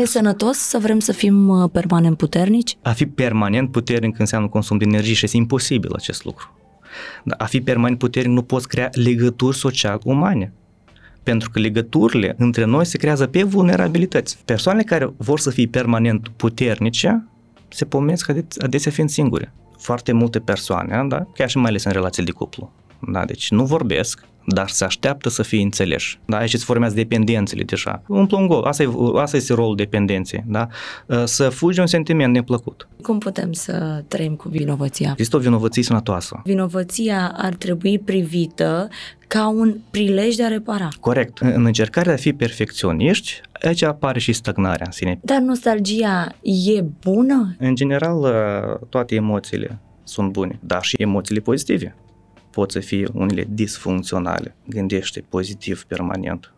E sănătos să vrem să fim uh, permanent puternici? A fi permanent puternic înseamnă consum de energie și este imposibil acest lucru. Dar a fi permanent puternic nu poți crea legături social umane. Pentru că legăturile între noi se creează pe vulnerabilități. Persoanele care vor să fie permanent puternice se pomesc adesea fiind singure. Foarte multe persoane, da, chiar și mai ales în relații de cuplu, da, deci nu vorbesc, dar se așteaptă să fie înțeleși. Da? Aici se formează dependențele deja. Un un gol. Asta, e, asta este rolul dependenței. Da? Să fugi un sentiment neplăcut. Cum putem să trăim cu vinovăția? Există o vinovăție sănătoasă. Vinovăția ar trebui privită ca un prilej de a repara. Corect. În încercarea de a fi perfecționiști, aici apare și stagnarea în sine. Dar nostalgia e bună? În general, toate emoțiile sunt bune, dar și emoțiile pozitive pot să fie unele disfuncționale. Gândește pozitiv permanent.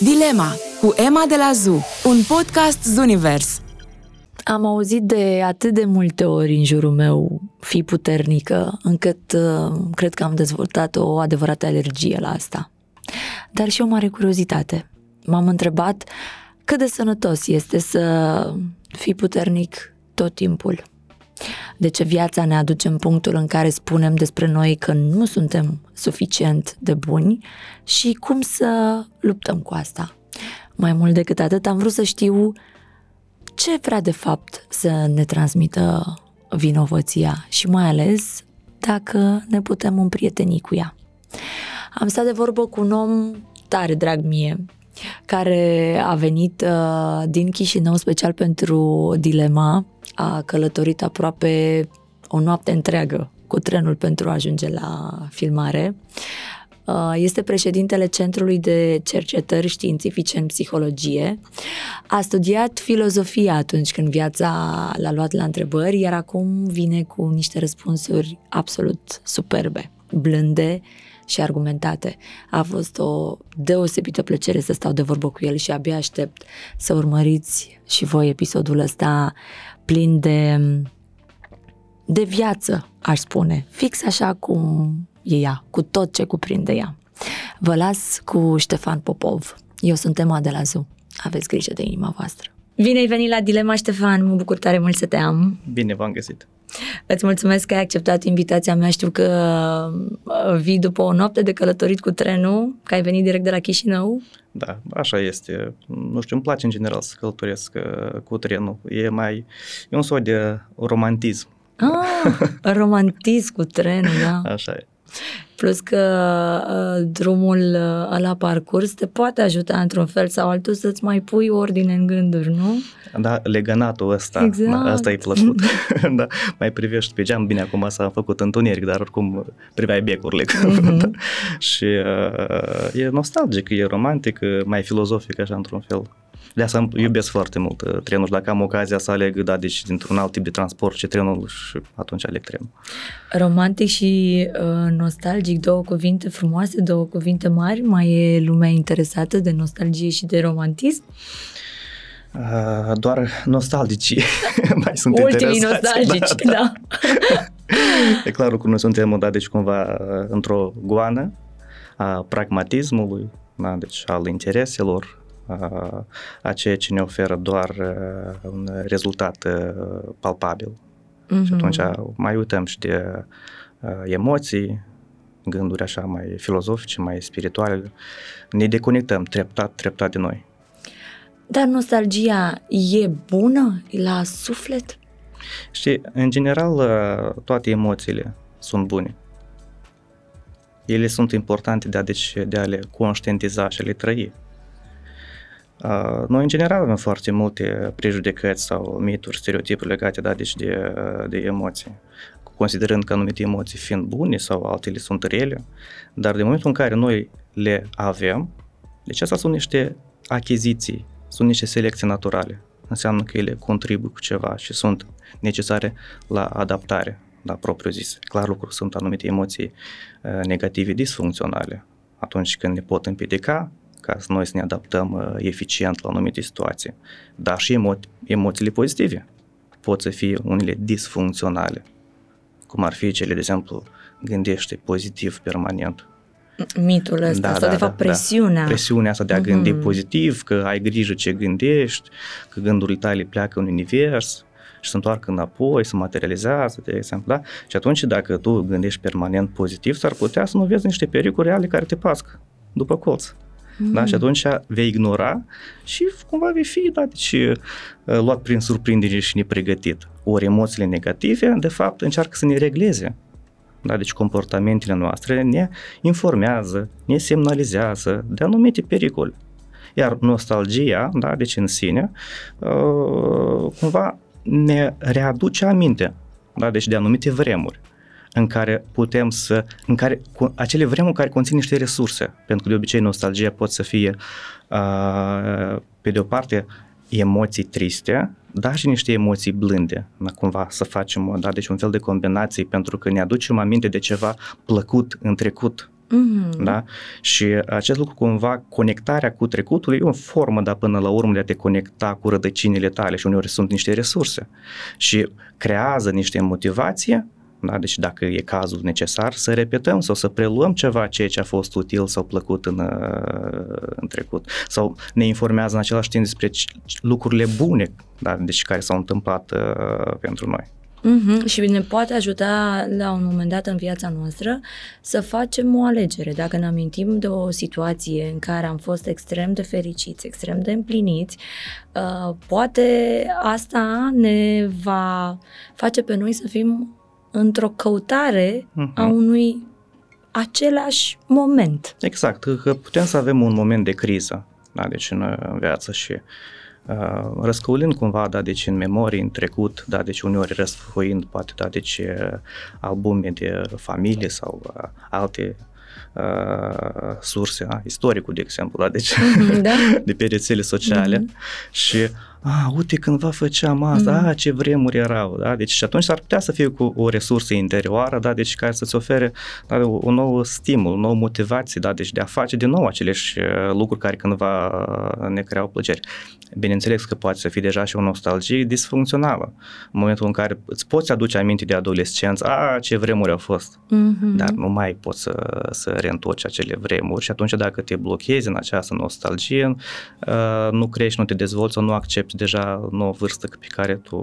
Dilema cu Emma de la ZU, un podcast Zunivers. Am auzit de atât de multe ori în jurul meu fi puternică, încât uh, cred că am dezvoltat o adevărată alergie la asta. Dar și o mare curiozitate. M-am întrebat cât de sănătos este să fii puternic tot timpul. De ce viața ne aduce în punctul în care spunem despre noi că nu suntem suficient de buni și cum să luptăm cu asta. Mai mult decât atât, am vrut să știu ce vrea de fapt să ne transmită vinovăția și mai ales dacă ne putem împrieteni cu ea. Am stat de vorbă cu un om tare drag mie, care a venit uh, din Chișinău special pentru Dilema, a călătorit aproape o noapte întreagă cu trenul pentru a ajunge la filmare. Uh, este președintele Centrului de Cercetări Științifice în Psihologie. A studiat filozofia atunci când viața l-a luat la întrebări, iar acum vine cu niște răspunsuri absolut superbe, blânde și argumentate. A fost o deosebită plăcere să stau de vorbă cu el și abia aștept să urmăriți și voi episodul ăsta plin de, de viață, aș spune, fix așa cum e ea, cu tot ce cuprinde ea. Vă las cu Ștefan Popov. Eu sunt Emma de la ZU. Aveți grijă de inima voastră. Bine ai venit la Dilema, Ștefan. Mă bucur tare mult să te am. Bine v-am găsit. Îți mulțumesc că ai acceptat invitația mea. Știu că uh, vii după o noapte de călătorit cu trenul, că ai venit direct de la Chișinău. Da, așa este. Nu știu, îmi place în general să călătoresc uh, cu trenul. E mai, e un soi de romantism. Ah, romantism cu trenul, da. Așa e. Plus că uh, drumul uh, la parcurs te poate ajuta într-un fel sau altul să-ți mai pui ordine în gânduri, nu? Da, legănatul ăsta, exact. da, asta e plăcut. da, mai privești pe geam, bine, acum s-a făcut întuneric, dar oricum priveai becurile. Mm-hmm. da? Și uh, e nostalgic, e romantic, mai filozofic așa într-un fel. De asta iubesc foarte mult uh, trenul. Dacă am ocazia să aleg, da, deci dintr-un alt tip de transport ce trenul și atunci aleg trenul. Romantic și uh, nostalgic, două cuvinte frumoase, două cuvinte mari. Mai e lumea interesată de nostalgie și de romantism? Uh, doar nostalgici mai sunt Ultimii interesați. nostalgici, da. da. e clar că noi suntem, da, deci cumva uh, într-o goană a pragmatismului, da, deci al intereselor, a ceea ce ne oferă doar un rezultat palpabil. Mm-hmm. Și atunci mai uităm și de emoții, gânduri așa mai filozofice, mai spirituale. Ne deconectăm treptat, treptat de noi. Dar nostalgia e bună la suflet? Știi, în general, toate emoțiile sunt bune. Ele sunt importante de a, deci, de a le conștientiza și a le trăi. Noi, în general, avem foarte multe prejudecăți sau mituri, stereotipuri legate da, deci de, de emoții, considerând că anumite emoții fiind bune sau altele sunt rele, dar de momentul în care noi le avem, deci asta sunt niște achiziții, sunt niște selecții naturale. Înseamnă că ele contribuie cu ceva și sunt necesare la adaptare, la propriu zis. Clar lucru, sunt anumite emoții negative disfuncționale. Atunci când ne pot împiedica, ca să noi să ne adaptăm uh, eficient la anumite situații. Dar și emo- emoțiile pozitive pot să fie unele disfuncționale, cum ar fi cele, de exemplu, gândește pozitiv permanent. Mitul ăsta, da, sau da, de fapt da, presiunea. Da. Presiunea asta de a gândi mm-hmm. pozitiv, că ai grijă ce gândești, că gândurile tale pleacă în univers și se întoarcă înapoi, se materializează, de exemplu, da? Și atunci dacă tu gândești permanent pozitiv, s-ar putea să nu vezi niște pericole reale care te pască după colț. Mm. Da? Și atunci vei ignora și cumva vei fi da, deci, uh, luat prin surprindere și nepregătit. Ori emoțiile negative, de fapt, încearcă să ne regleze. Da? Deci comportamentele noastre ne informează, ne semnalizează de anumite pericole. Iar nostalgia, da, deci în sine, uh, cumva ne readuce aminte, da, deci de anumite vremuri în care putem să, în care, cu acele vremuri care conțin niște resurse, pentru că de obicei nostalgia pot să fie, uh, pe de o parte, emoții triste, dar și niște emoții blânde, da, cumva să facem, da, deci un fel de combinații, pentru că ne aducem aminte de ceva plăcut în trecut, Mm-hmm. Da? Și acest lucru cumva, conectarea cu trecutul e o formă, dar până la urmă de a te conecta cu rădăcinile tale și uneori sunt niște resurse și creează niște motivație da? Deci dacă e cazul necesar, să repetăm sau să preluăm ceva ceea ce a fost util sau plăcut în, în trecut. Sau ne informează în același timp despre lucrurile bune da? deci care s-au întâmplat uh, pentru noi. Mm-hmm. Și ne poate ajuta la un moment dat în viața noastră să facem o alegere. Dacă ne amintim de o situație în care am fost extrem de fericiți, extrem de împliniți, uh, poate asta ne va face pe noi să fim într-o căutare uh-huh. a mhm. unui același moment. Exact, că putem să avem un moment de criză, da, deci în, în viață și uh, răscăulind cumva, da, deci în memorii, în trecut, da, deci uneori răsfoind poate, da, deci uh, albume de familie sau uh, alte uh, surse, da, istoricul, de exemplu, da, deci mm-hmm, da? de pe rețele sociale mm-hmm. și a, uite cândva făceam asta, mm. a, ce vremuri erau, da? Deci și atunci ar putea să fie cu o resursă interioară, da? Deci care să-ți ofere da, un nou stimul, o nouă motivație, da? Deci de a face din nou aceleși uh, lucruri care cândva uh, ne creau plăceri. Bineînțeles că poate să fie deja și o nostalgie disfuncțională. În momentul în care îți poți aduce aminte de adolescență, a, ce vremuri au fost, mm-hmm. dar nu mai poți să, să reîntorci acele vremuri și atunci dacă te blochezi în această nostalgie, uh, nu crești, nu te dezvolți, nu accepti deja nouă vârstă pe care tu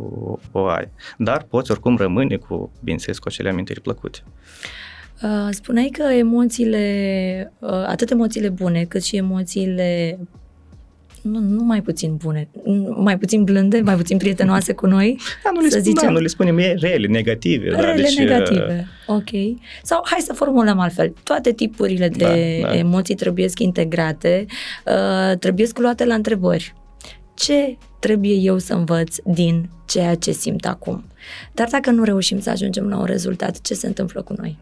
o ai. Dar poți oricum rămâne cu, bineînțeles, cu acele amintiri plăcute. Uh, spuneai că emoțiile, uh, atât emoțiile bune cât și emoțiile nu, nu mai puțin bune, mai puțin blânde, mai puțin prietenoase cu noi. Da, nu, le să spun, zicem. Da, nu le spunem e rele, negative. Da, rele, da, deci, negative, ok. Sau hai să formulăm altfel. Toate tipurile de da, da. emoții trebuie integrate, uh, trebuie luate la întrebări ce trebuie eu să învăț din ceea ce simt acum. Dar dacă nu reușim să ajungem la un rezultat, ce se întâmplă cu noi?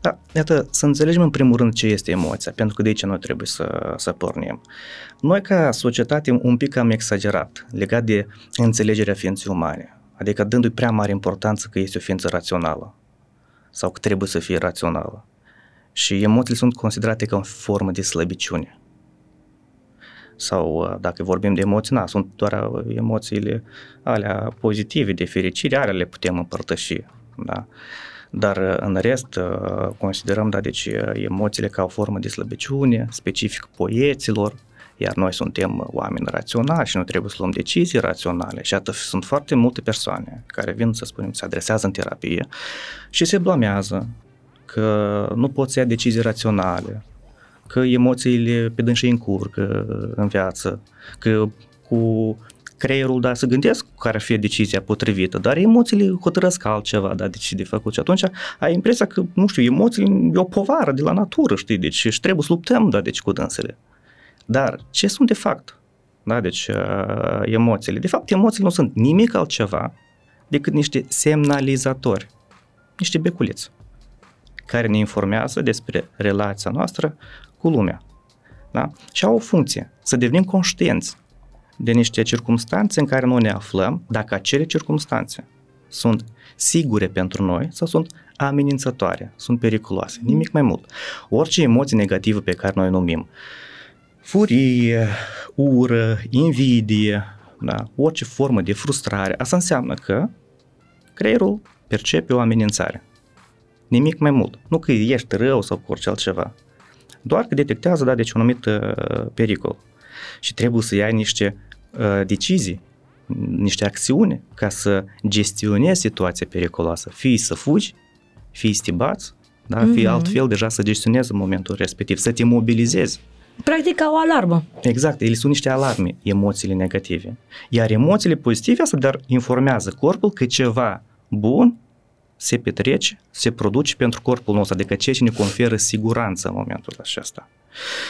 Da, iată, să înțelegem în primul rând ce este emoția, pentru că de aici noi trebuie să, să pornim. Noi ca societate un pic am exagerat legat de înțelegerea ființei umane, adică dându-i prea mare importanță că este o ființă rațională sau că trebuie să fie rațională. Și emoțiile sunt considerate ca o formă de slăbiciune sau uh, dacă vorbim de emoții, na, sunt doar uh, emoțiile alea pozitive, de fericire, alea le putem împărtăși, da? Dar uh, în rest considerăm, da, deci emoțiile ca o formă de slăbiciune, specific poeților, iar noi suntem oameni raționali și nu trebuie să luăm decizii raționale. Și atât sunt foarte multe persoane care vin, să spunem, se adresează în terapie și se blamează că nu pot să ia decizii raționale, că emoțiile pe dânsii încurcă în viață, că cu creierul, da, să gândesc care ar fi decizia potrivită, dar emoțiile hotărăsc altceva, da, deci de făcut. Și atunci ai impresia că, nu știu, emoțiile e o povară de la natură, știi, deci și trebuie să luptăm, da, deci cu dânsele. Dar ce sunt de fapt? Da, deci uh, emoțiile. De fapt, emoțiile nu sunt nimic altceva decât niște semnalizatori, niște beculeți care ne informează despre relația noastră cu lumea. Da? Și au o funcție, să devenim conștienți de niște circunstanțe în care noi ne aflăm, dacă acele circunstanțe sunt sigure pentru noi sau sunt amenințătoare, sunt periculoase, nimic mai mult. Orice emoție negativă pe care noi numim furie, ură, invidie, da? orice formă de frustrare, asta înseamnă că creierul percepe o amenințare. Nimic mai mult. Nu că ești rău sau cu orice altceva. Doar că detectează, da, deci un anumit uh, pericol. Și trebuie să ia niște uh, decizii, niște acțiuni ca să gestionezi situația periculoasă. Fie să fugi, fie să te bați, da? Mm-hmm. fie altfel deja să gestionezi în momentul respectiv, să te mobilizezi. Practic ca o alarmă. Exact, ele sunt niște alarme, emoțiile negative. Iar emoțiile pozitive, asta dar informează corpul că ceva bun se petrece, se produce pentru corpul nostru, adică ceea ce ne conferă siguranță în momentul acesta.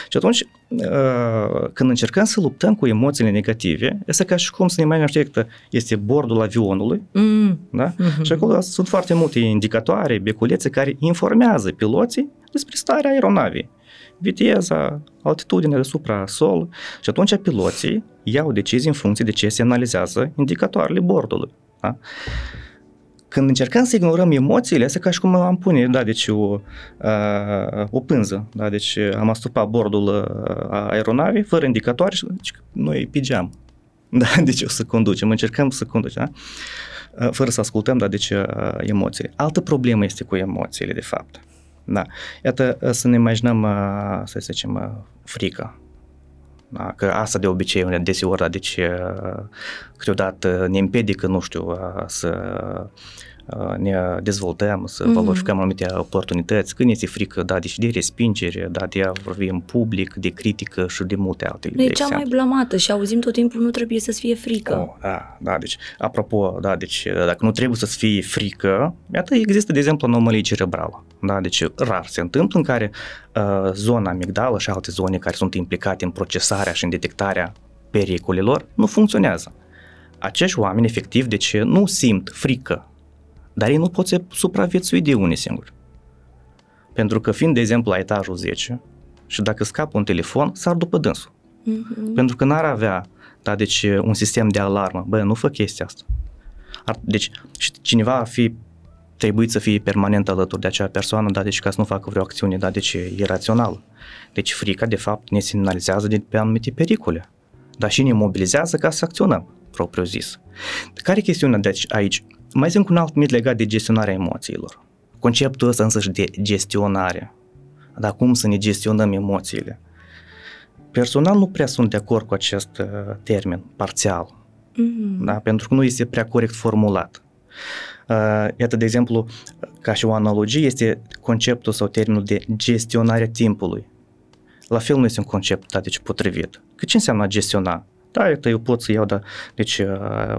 Și atunci, uh, când încercăm să luptăm cu emoțiile negative, este ca și cum să ne mai că este bordul avionului, mm. da? Mm-hmm. și acolo sunt foarte multe indicatoare, beculețe care informează piloții despre starea aeronavei viteza, altitudinea deasupra sol și atunci piloții iau decizii în funcție de ce se analizează indicatoarele bordului. Da? Când încercăm să ignorăm emoțiile, este ca și cum am pune, da, deci o, o pânză, da, deci am astupat bordul aeronavei fără indicatoare și deci, noi pigeam. Da, deci o să conducem, încercăm să conducem, da? fără să ascultăm, da, deci emoțiile. Altă problemă este cu emoțiile, de fapt. Da. Iată, să ne imaginăm, să zicem, frica. Da? Că asta de obicei, deseori, da, deci câteodată ne împiedică, nu știu, să ne dezvoltăm, să mm-hmm. valorificăm anumite oportunități, când este frică, da, deci de respingere, da, de a vorbi în public, de critică și de multe altele. E cea mai blamată și auzim tot timpul nu trebuie să-ți fie frică. Oh, da, da, deci, apropo, da, deci dacă nu trebuie să-ți fie frică, iată, există, de exemplu, anomalie cerebrală. Da, deci rar se întâmplă în care uh, zona amigdală și alte zone care sunt implicate în procesarea și în detectarea pericolelor nu funcționează. Acești oameni, efectiv, deci nu simt frică dar ei nu pot să supraviețui de unii singuri. Pentru că fiind, de exemplu, la etajul 10 și dacă scapă un telefon, sar după dânsul. Mm-hmm. Pentru că n-ar avea, da, deci un sistem de alarmă. Bă, nu fă chestia asta. Ar, deci, și cineva ar fi trebuit să fie permanent alături de acea persoană, da, deci ca să nu facă vreo acțiune, da, deci irațională. Deci frica, de fapt, ne semnalizează de pe anumite pericole, dar și ne mobilizează ca să acționăm, propriu zis. Care e chestiunea deci aici? Mai sunt un alt mit legat de gestionarea emoțiilor. Conceptul ăsta însăși de gestionare. Dar cum să ne gestionăm emoțiile? Personal nu prea sunt de acord cu acest uh, termen, parțial. Mm-hmm. Da? Pentru că nu este prea corect formulat. Uh, iată, de exemplu, ca și o analogie, este conceptul sau termenul de gestionarea timpului. La fel nu este un concept, da, deci potrivit. Că ce înseamnă a gestiona? Da, eu pot să iau, da, deci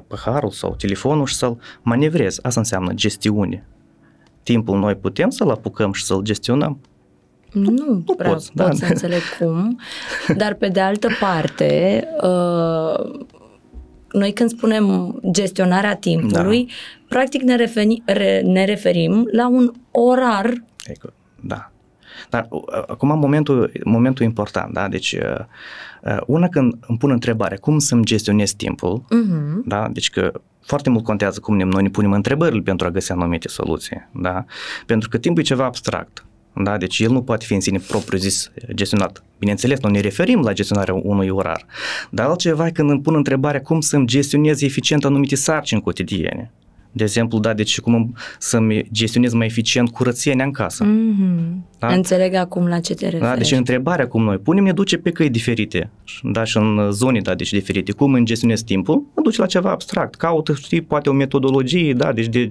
paharul sau telefonul și să-l manevrez. Asta înseamnă gestiune. Timpul noi putem să-l apucăm și să-l gestionăm? Nu, nu, prea poți, pot da. să înțeleg cum, dar pe de altă parte, noi când spunem gestionarea timpului, da. practic ne, referi, re, ne referim la un orar. Da. Dar acum momentul, momentul important, da, deci uh, una când îmi pun întrebarea cum să-mi gestionez timpul, uh-huh. da? Deci că foarte mult contează cum ne, noi ne punem întrebările pentru a găsi anumite soluții, da? Pentru că timpul e ceva abstract. Da? Deci el nu poate fi în sine propriu zis gestionat. Bineînțeles, noi ne referim la gestionarea unui orar, dar altceva e când îmi pun întrebarea cum să-mi gestionez eficient anumite sarcini cotidiene. De exemplu, da, deci cum să-mi gestionez mai eficient curățenia în casă. Mm-hmm. Da? Înțeleg acum la ce te referi. Da, deci întrebarea cum noi punem ne duce pe căi diferite, da, și în zone, da, deci diferite. Cum îmi gestionez timpul, mă duce la ceva abstract. Caută, știi, poate o metodologie, da, deci de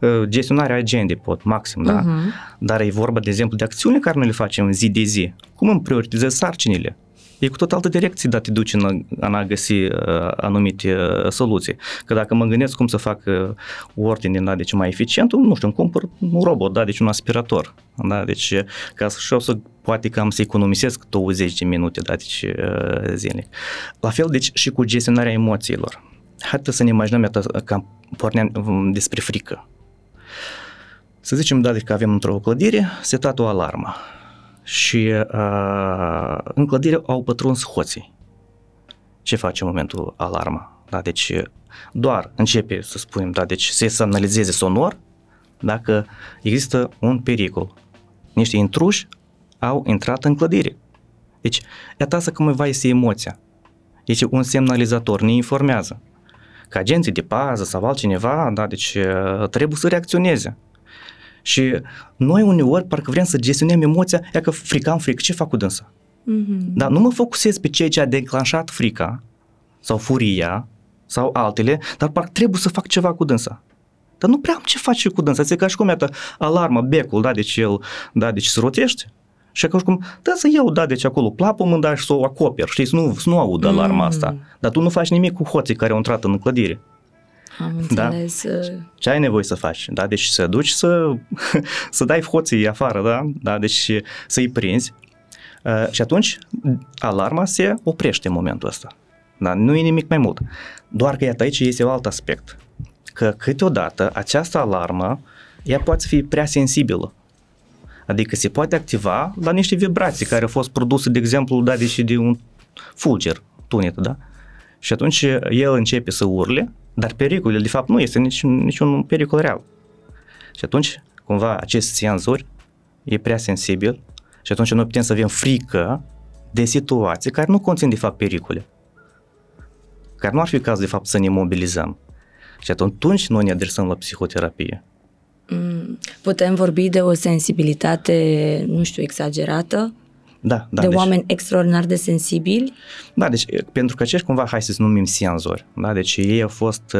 uh, gestionarea agendei pot, maxim, da. Mm-hmm. Dar e vorba, de exemplu, de acțiuni care noi le facem zi de zi. Cum îmi prioritizez sarcinile? E cu tot altă direcție, dar te duci în, în a găsi uh, anumite uh, soluții. Că dacă mă gândesc cum să fac uh, ordine, da, deci mai eficient, nu știu, îmi cumpăr un robot, da, deci un aspirator, da, deci ca să și o să poate că am să economisesc 20 de minute, da, deci uh, zilnic. La fel, deci și cu gestionarea emoțiilor. Haideți să ne imaginăm, iată, că porneam despre frică. Să zicem, da, deci că avem într-o clădire setată o alarmă și uh, în clădire au pătruns hoții. Ce face în momentul alarma? Da, deci doar începe să spunem, da, deci să se analizeze sonor dacă există un pericol. Niște intruși au intrat în clădire. Deci, iată asta cum va este emoția. Este un semnalizator, ne informează. Că agenții de pază sau altcineva, da, deci trebuie să reacționeze. Și noi uneori parcă vrem să gestionăm emoția, ia că frica am frică, ce fac cu dânsa? Mm-hmm. Dar nu mă focusez pe ceea ce a declanșat frica sau furia sau altele, dar parcă trebuie să fac ceva cu dânsa. Dar nu prea am ce face cu dânsa. Este ca și cum, iată, alarma, becul, da, deci el, da, deci se rotește. Și ca și cum, da, să iau, da, deci acolo plapă da, și să o acoper, știți, să nu, să nu aud alarma mm. asta. Dar tu nu faci nimic cu hoții care au intrat în clădire. Am da? înțeles. Da? Ce ai nevoie să faci? Da? Deci să duci să, să dai hoții afară, da? da? Deci să-i prinzi. Uh, și atunci alarma se oprește în momentul ăsta. Da? Nu e nimic mai mult. Doar că iată aici este un alt aspect. Că câteodată această alarmă ea poate fi prea sensibilă. Adică se poate activa la niște vibrații care au fost produse, de exemplu, da, deși de un fulger tunet, da? Și atunci el începe să urle, dar pericolul de fapt nu este niciun, niciun pericol real. Și atunci, cumva, acest senzor e prea sensibil și atunci noi putem să avem frică de situații care nu conțin de fapt pericole. Care nu ar fi caz de fapt să ne mobilizăm. Și atunci noi ne adresăm la psihoterapie. Mm, putem vorbi de o sensibilitate, nu știu, exagerată? Da, da. De deci, oameni extraordinar de sensibili? Da, deci pentru că acești cumva, hai să numim senzori, da, deci ei au fost,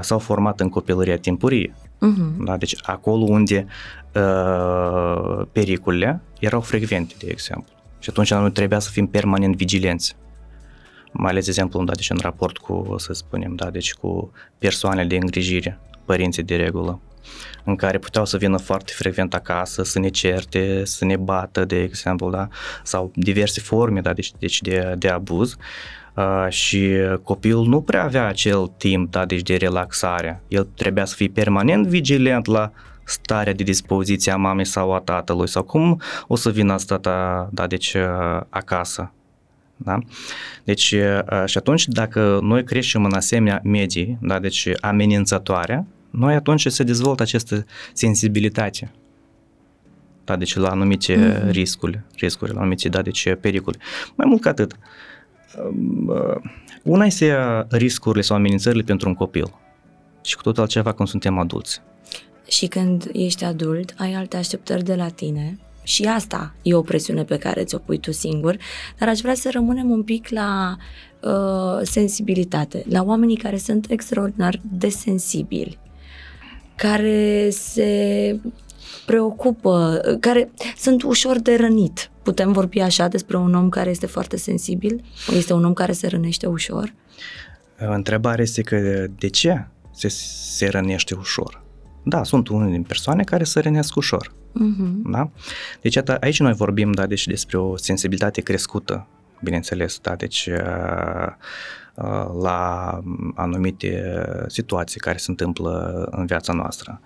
s-au format în copilăria timpurie. Uh-huh. Da, deci acolo unde uh, pericolele erau frecvente, de exemplu. Și atunci noi trebuia să fim permanent vigilenți. Mai ales, de exemplu, da, deci în raport cu, să spunem, da, deci cu persoanele de îngrijire, părinții de regulă, în care puteau să vină foarte frecvent acasă, să ne certe, să ne bată, de exemplu, da? sau diverse forme da? deci, deci de, de abuz. Uh, și copilul nu prea avea acel timp da? deci de relaxare. El trebuia să fie permanent vigilent la starea de dispoziție a mamei sau a tatălui sau cum o să vină asta da, da deci uh, acasă. Da? Deci, uh, și atunci, dacă noi creștem în asemenea medii, da, deci amenințătoare, noi atunci se dezvoltă această sensibilitate. Da, deci la anumite mm-hmm. riscuri, riscuri, la anumite, da, deci pericole. Mai mult ca atât, uh, una este riscurile sau amenințările pentru un copil și cu totul altceva când suntem adulți. Și când ești adult, ai alte așteptări de la tine și asta e o presiune pe care ți-o pui tu singur, dar aș vrea să rămânem un pic la uh, sensibilitate, la oamenii care sunt extraordinar de sensibili care se preocupă, care sunt ușor de rănit. Putem vorbi așa despre un om care este foarte sensibil? Este un om care se rănește ușor? Întrebarea este că de ce se, se rănește ușor? Da, sunt unele din persoane care se rănesc ușor. Uh-huh. Da? Deci aici noi vorbim da, deci despre o sensibilitate crescută, bineînțeles, da, deci uh, la anumite situații care se întâmplă în viața noastră.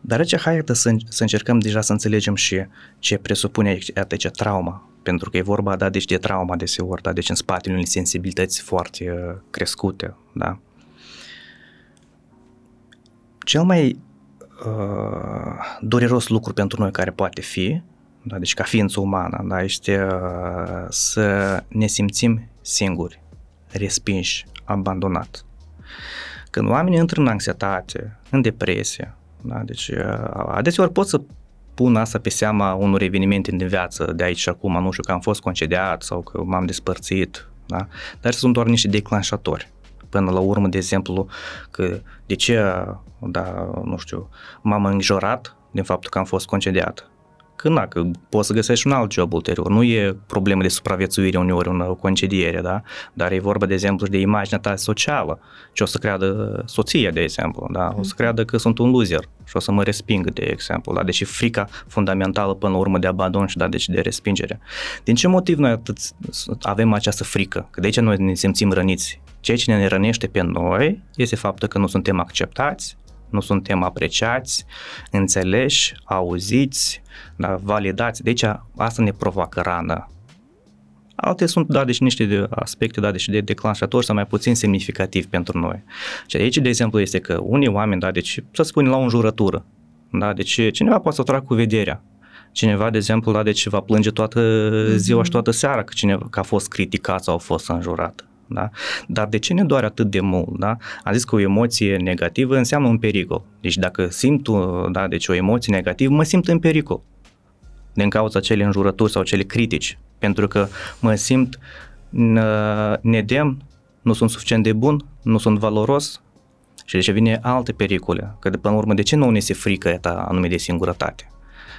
Dar aici hai să, să încercăm deja să înțelegem și ce presupune aici trauma, pentru că e vorba, da, deci de trauma deseori, da, deci în spatele unei sensibilități foarte crescute, da. Cel mai uh, dureros lucru pentru noi care poate fi, da, deci ca ființă umană, da, este uh, să ne simțim singuri, respinși, abandonat. Când oamenii intră în anxietate, în depresie, da? deci adeseori pot să pun asta pe seama unor evenimente din viață de aici și acum, nu știu, că am fost concediat sau că m-am despărțit, da? dar sunt doar niște declanșatori. Până la urmă, de exemplu, că de ce, da, nu știu, m-am îngrijorat din faptul că am fost concediat că, na, că poți să găsești un alt job ulterior. Nu e problemă de supraviețuire uneori, o concediere, da? Dar e vorba, de exemplu, de imaginea ta socială. Ce o să creadă soția, de exemplu, da? O să mhm. creadă că sunt un loser și o să mă respingă, de exemplu, da? Deci frica fundamentală până la urmă de abandon și, da, deci de respingere. Din ce motiv noi atât avem această frică? Că de aici noi ne simțim răniți. Ceea ce ne rănește pe noi este faptul că nu suntem acceptați, nu suntem apreciați, înțeleși, auziți, da, validați. Deci asta ne provoacă rană. Alte sunt, da, deci niște de aspecte, da, deci de declanșatori sau mai puțin semnificativ pentru noi. Și aici, de exemplu, este că unii oameni, da, deci să spunem la o înjurătură, da, deci cineva poate să tragă cu vederea, cineva, de exemplu, da, deci va plânge toată ziua mm-hmm. și toată seara că, cineva, că a fost criticat sau a fost înjurat. Da? Dar de ce ne doare atât de mult? Da? Am zis că o emoție negativă înseamnă un pericol. Deci dacă simt da, deci o emoție negativă, mă simt în pericol din cauza cele înjurături sau cele critici, pentru că mă simt nedemn, nu sunt suficient de bun, nu sunt valoros și deci vine alte pericole, că de până la urmă de ce nu ne se frică eta anume de singurătate?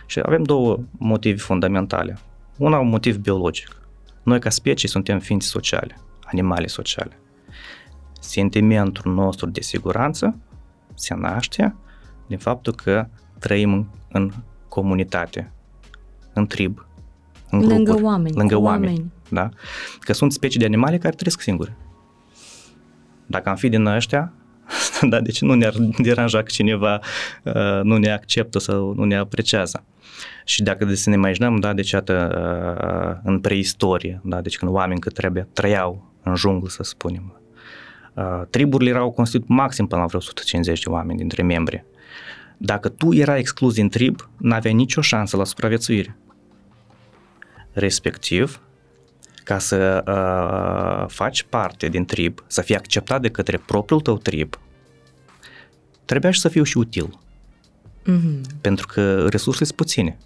Și avem două motive fundamentale. Una, un motiv biologic. Noi ca specie suntem ființe sociale, animale sociale. Sentimentul nostru de siguranță se naște din faptul că trăim în, în comunitate, în trib, în grupuri, lângă oameni. Lângă oameni, oameni. Da? Că sunt specii de animale care trăiesc singure. Dacă am fi din ăștia, da, deci nu ne-ar deranja că cineva uh, nu ne acceptă sau nu ne apreciază. Și dacă să ne imaginăm, da, deci iată, uh, în preistorie, da, deci când oameni cât trebuie trăiau în junglă, să spunem, uh, triburile erau constituit maxim până la vreo 150 de oameni dintre membri. Dacă tu erai exclus din trib, n-aveai nicio șansă la supraviețuire. Respectiv, ca să uh, faci parte din trib, să fii acceptat de către propriul tău trib, trebuia și să fiu și util. Mm-hmm. Pentru că resursele sunt puține.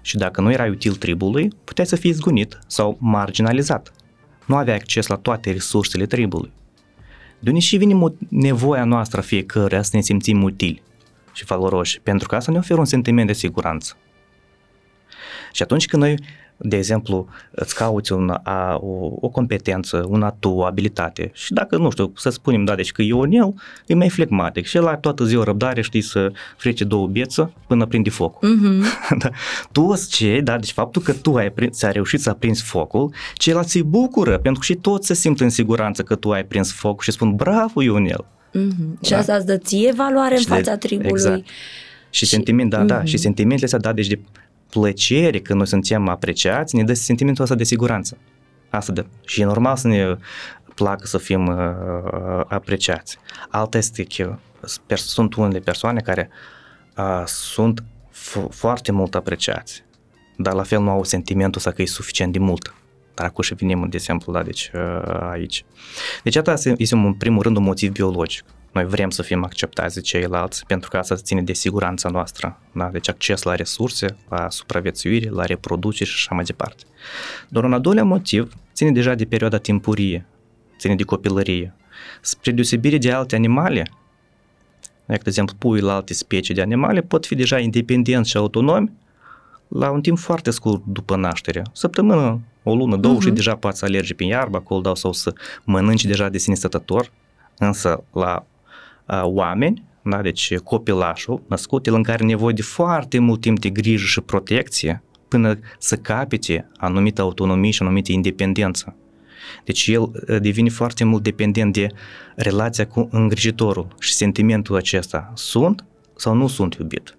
Și dacă nu erai util tribului, puteai să fii zgunit sau marginalizat. Nu aveai acces la toate resursele tribului. De unde și vine nevoia noastră fiecare să ne simțim utili și valoroși, pentru că asta ne oferă un sentiment de siguranță. Și atunci când noi de exemplu, îți cauți un, a, o, o competență, un atu, o abilitate și dacă, nu știu, să spunem, da, deci că Ionel e mai flegmatic și el are toată ziua răbdare, știi, să frece două bieță până prinde focul. Mm-hmm. da. Toți cei, da, deci faptul că tu ai, prins, ai reușit să aprinzi focul, ceilalți îi bucură, pentru că și toți se simt în siguranță că tu ai prins focul și spun, bravo, Ionel. Mm-hmm. Da? Și asta îți dă ție valoare și în fața de, tribului. Exact. Și, și sentiment, da, mm-hmm. da, și sentimentele astea, da, deci de plăcere când noi suntem apreciați, ne dă sentimentul ăsta de siguranță. Asta de, și e normal să ne placă să fim uh, apreciați. Alta este că sunt unele persoane care uh, sunt f- foarte mult apreciați, dar la fel nu au sentimentul ăsta că e suficient de mult. Dar acum și venim, de exemplu, da, deci, uh, aici. Deci asta este, în primul rând, un motiv biologic. Noi vrem să fim acceptați de ceilalți pentru că asta ține de siguranța noastră. Da? Deci acces la resurse, la supraviețuire, la reproducere și așa mai departe. Doar un al doilea motiv ține deja de perioada timpurie, ține de copilărie. Spre deosebire de alte animale, de exemplu, puii la alte specii de animale pot fi deja independenți și autonomi la un timp foarte scurt după naștere. Săptămână, o lună, două uh-huh. și deja poți să alergi prin iarbă acolo dau sau să mănânci deja de sine stătător. Însă la oameni, da, deci copilașul născut, el în care are nevoie de foarte mult timp de grijă și protecție până să capete anumită autonomie și anumită independență. Deci el devine foarte mult dependent de relația cu îngrijitorul și sentimentul acesta. Sunt sau nu sunt iubit?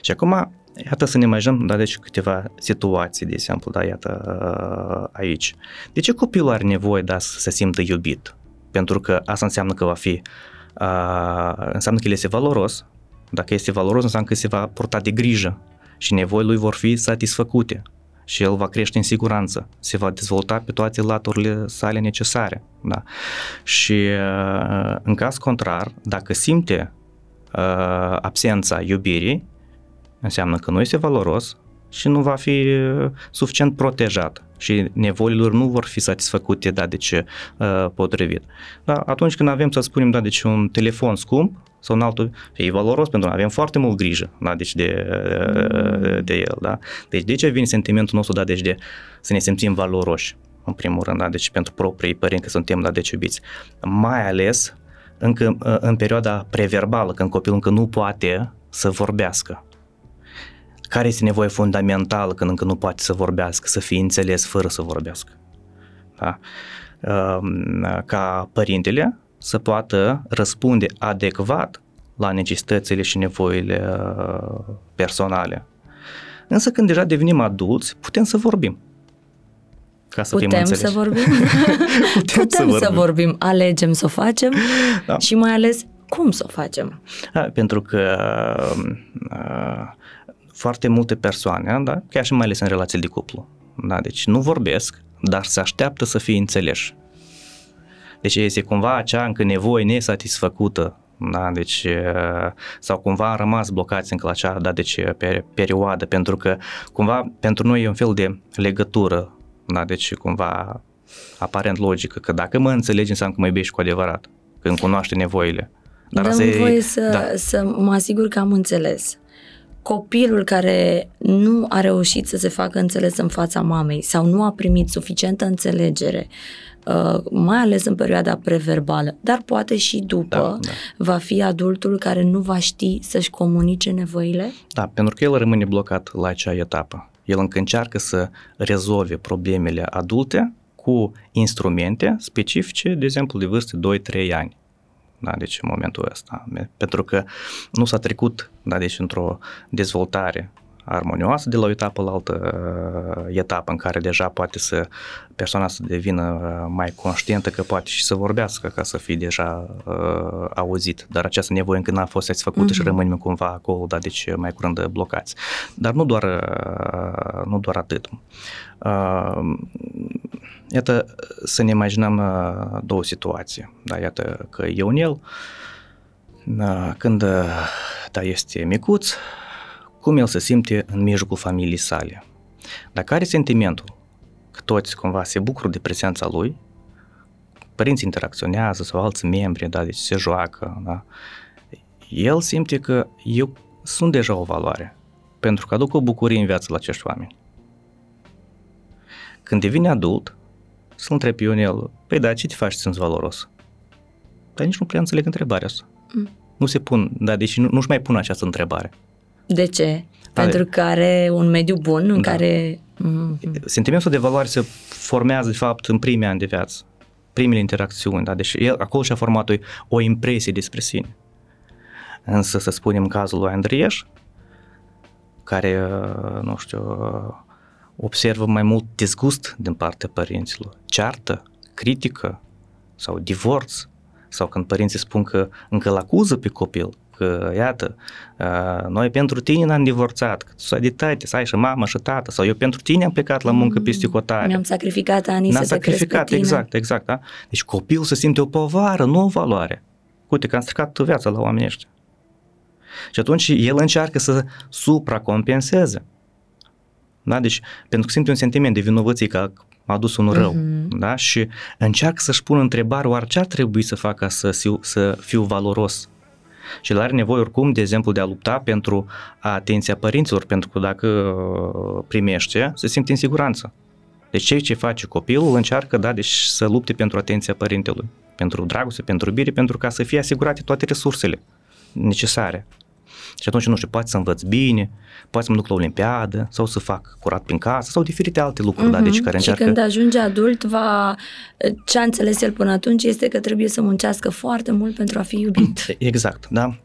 Și acum, iată să ne imaginăm, da, deci câteva situații, de exemplu, da, iată aici. De ce copilul are nevoie, da, să se simtă iubit? Pentru că asta înseamnă că va fi uh, înseamnă că el este valoros. Dacă este valoros, înseamnă că se va purta de grijă și nevoile lui vor fi satisfăcute și el va crește în siguranță, se va dezvolta pe toate laturile sale necesare. Da? Și în caz contrar, dacă simte absența iubirii, înseamnă că nu este valoros și nu va fi suficient protejat și nevoile lor nu vor fi satisfăcute, da, deci uh, potrivit. Da, atunci când avem, să spunem, da, deci un telefon scump sau un altul, e valoros pentru că avem foarte mult grijă, da, deci de, uh, de el, da. Deci de ce vine sentimentul nostru, da, deci de să ne simțim valoroși, în primul rând, da, deci pentru proprii părinți că suntem, da, deci iubiți. Mai ales încă în perioada preverbală, când copilul încă nu poate să vorbească care este nevoie fundamentală când încă nu poate să vorbească, să fie înțeles fără să vorbească? Da? Ehm, ca părintele să poată răspunde adecvat la necesitățile și nevoile uh, personale. Însă când deja devenim adulți, putem să vorbim. Ca să Putem să vorbim? Putem, Putem să, vorbim. să vorbim. Alegem să o facem da. și mai ales cum să o facem. Da, pentru că uh, foarte multe persoane, da, chiar și mai ales în relații de cuplu. Da, deci nu vorbesc, dar se așteaptă să fie înțeleși. Deci este cumva acea încă nevoie nesatisfăcută da, deci, sau cumva am rămas blocați încă la acea, da, deci, perioadă, pentru că cumva pentru noi e un fel de legătură, da, deci cumva aparent logică, că dacă mă înțelegi înseamnă că mă iubești cu adevărat, că îmi cunoaște nevoile. Dar Dăm e, voie să, da. să mă asigur că am înțeles. Copilul care nu a reușit să se facă înțeles în fața mamei sau nu a primit suficientă înțelegere, uh, mai ales în perioada preverbală, dar poate și după, da, da. va fi adultul care nu va ști să-și comunice nevoile? Da, pentru că el rămâne blocat la acea etapă. El încă încearcă să rezolve problemele adulte cu instrumente specifice, de exemplu, de vârstă 2-3 ani. Da, deci în momentul ăsta. Pentru că nu s-a trecut, da, deci într-o dezvoltare armonioasă de la o etapă la altă uh, etapă în care deja poate să persoana să devină uh, mai conștientă că poate și să vorbească ca să fie deja uh, auzit, dar această nevoie încă n-a fost satisfăcută mm-hmm. și mhm. rămânem cumva acolo, dar deci mai curând blocați. Dar nu doar, uh, nu doar atât. Uh, iată, să ne imaginăm uh, două situații. Da, iată că Ionel, uh, când da, este micuț, cum el se simte în mijlocul familiei sale. Dar care e sentimentul? Că toți cumva se bucură de prezența lui, părinții interacționează sau alți membri, da, deci se joacă, da. El simte că eu sunt deja o valoare, pentru că aduc o bucurie în viață la acești oameni. Când devine adult, să-l întreb pe el, păi da, ce te faci să sunt valoros? Dar nici nu prea înțeleg întrebarea asta. Mm. Nu se pun, da, deși nu, nu-și mai pun această întrebare. De ce? Pentru că are un mediu bun în da. care... Mm-hmm. Sentimentul de valoare se formează, de fapt, în primii ani de viață. Primele interacțiuni, da? Deci el acolo și-a format o, o impresie despre sine. Însă, să spunem, cazul lui Andrieș, care, nu știu, observă mai mult dezgust din partea părinților, ceartă, critică sau divorț, sau când părinții spun că încă îl acuză pe copil, că, iată, noi pentru tine ne-am divorțat, că tu să aditate, să ai și mamă și tată, sau eu pentru tine am plecat la muncă peste cotare. Ne-am sacrificat ani Ne-am să sacrificat, exact, exact, da? Deci copilul se simte o povară, nu o valoare. Uite că am stricat viața la oamenii ăștia. Și atunci el încearcă să supracompenseze. Da? Deci, pentru că simte un sentiment de vinovăție că a adus un rău. Uh-huh. Da? Și încearcă să-și pună întrebare, oare ce ar trebui să facă ca să, să fiu valoros și el are nevoie oricum, de exemplu, de a lupta pentru atenția părinților, pentru că dacă uh, primește, se simte în siguranță. Deci ceea ce face copilul încearcă, da, deci să lupte pentru atenția părintelui, pentru dragoste, pentru iubire, pentru ca să fie asigurate toate resursele necesare. Și atunci, nu știu, poate să învăț bine, poate să mă duc la olimpiadă sau să fac curat prin casă sau diferite alte lucruri, uh-huh. da, deci care încearcă... Și când ajunge adult, va... ce a înțeles el până atunci este că trebuie să muncească foarte mult pentru a fi iubit. Exact, da.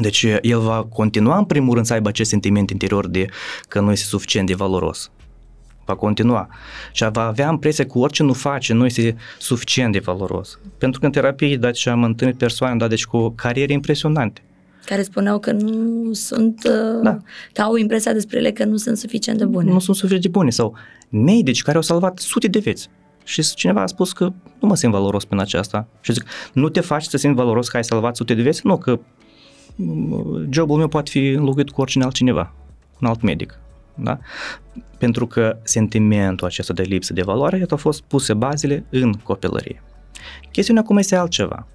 Deci el va continua în primul rând să aibă acest sentiment interior de că nu este suficient de valoros. Va continua. Și va avea impresia că orice nu face nu este suficient de valoros. Pentru că în terapie, da, și am întâlnit persoane, da, deci cu cariere impresionante care spuneau că nu sunt, uh, da. că au impresia despre ele că nu sunt suficient de bune. Nu sunt suficient de bune sau medici care au salvat sute de vieți. Și cineva a spus că nu mă simt valoros prin aceasta. Și zic, nu te faci să simți valoros că ai salvat sute de vieți? Nu, că mm, jobul meu poate fi înlocuit cu oricine altcineva, un alt medic. Da? Pentru că sentimentul acesta de lipsă de valoare, iată, au fost puse bazele în copilărie. Chestiunea acum este altceva.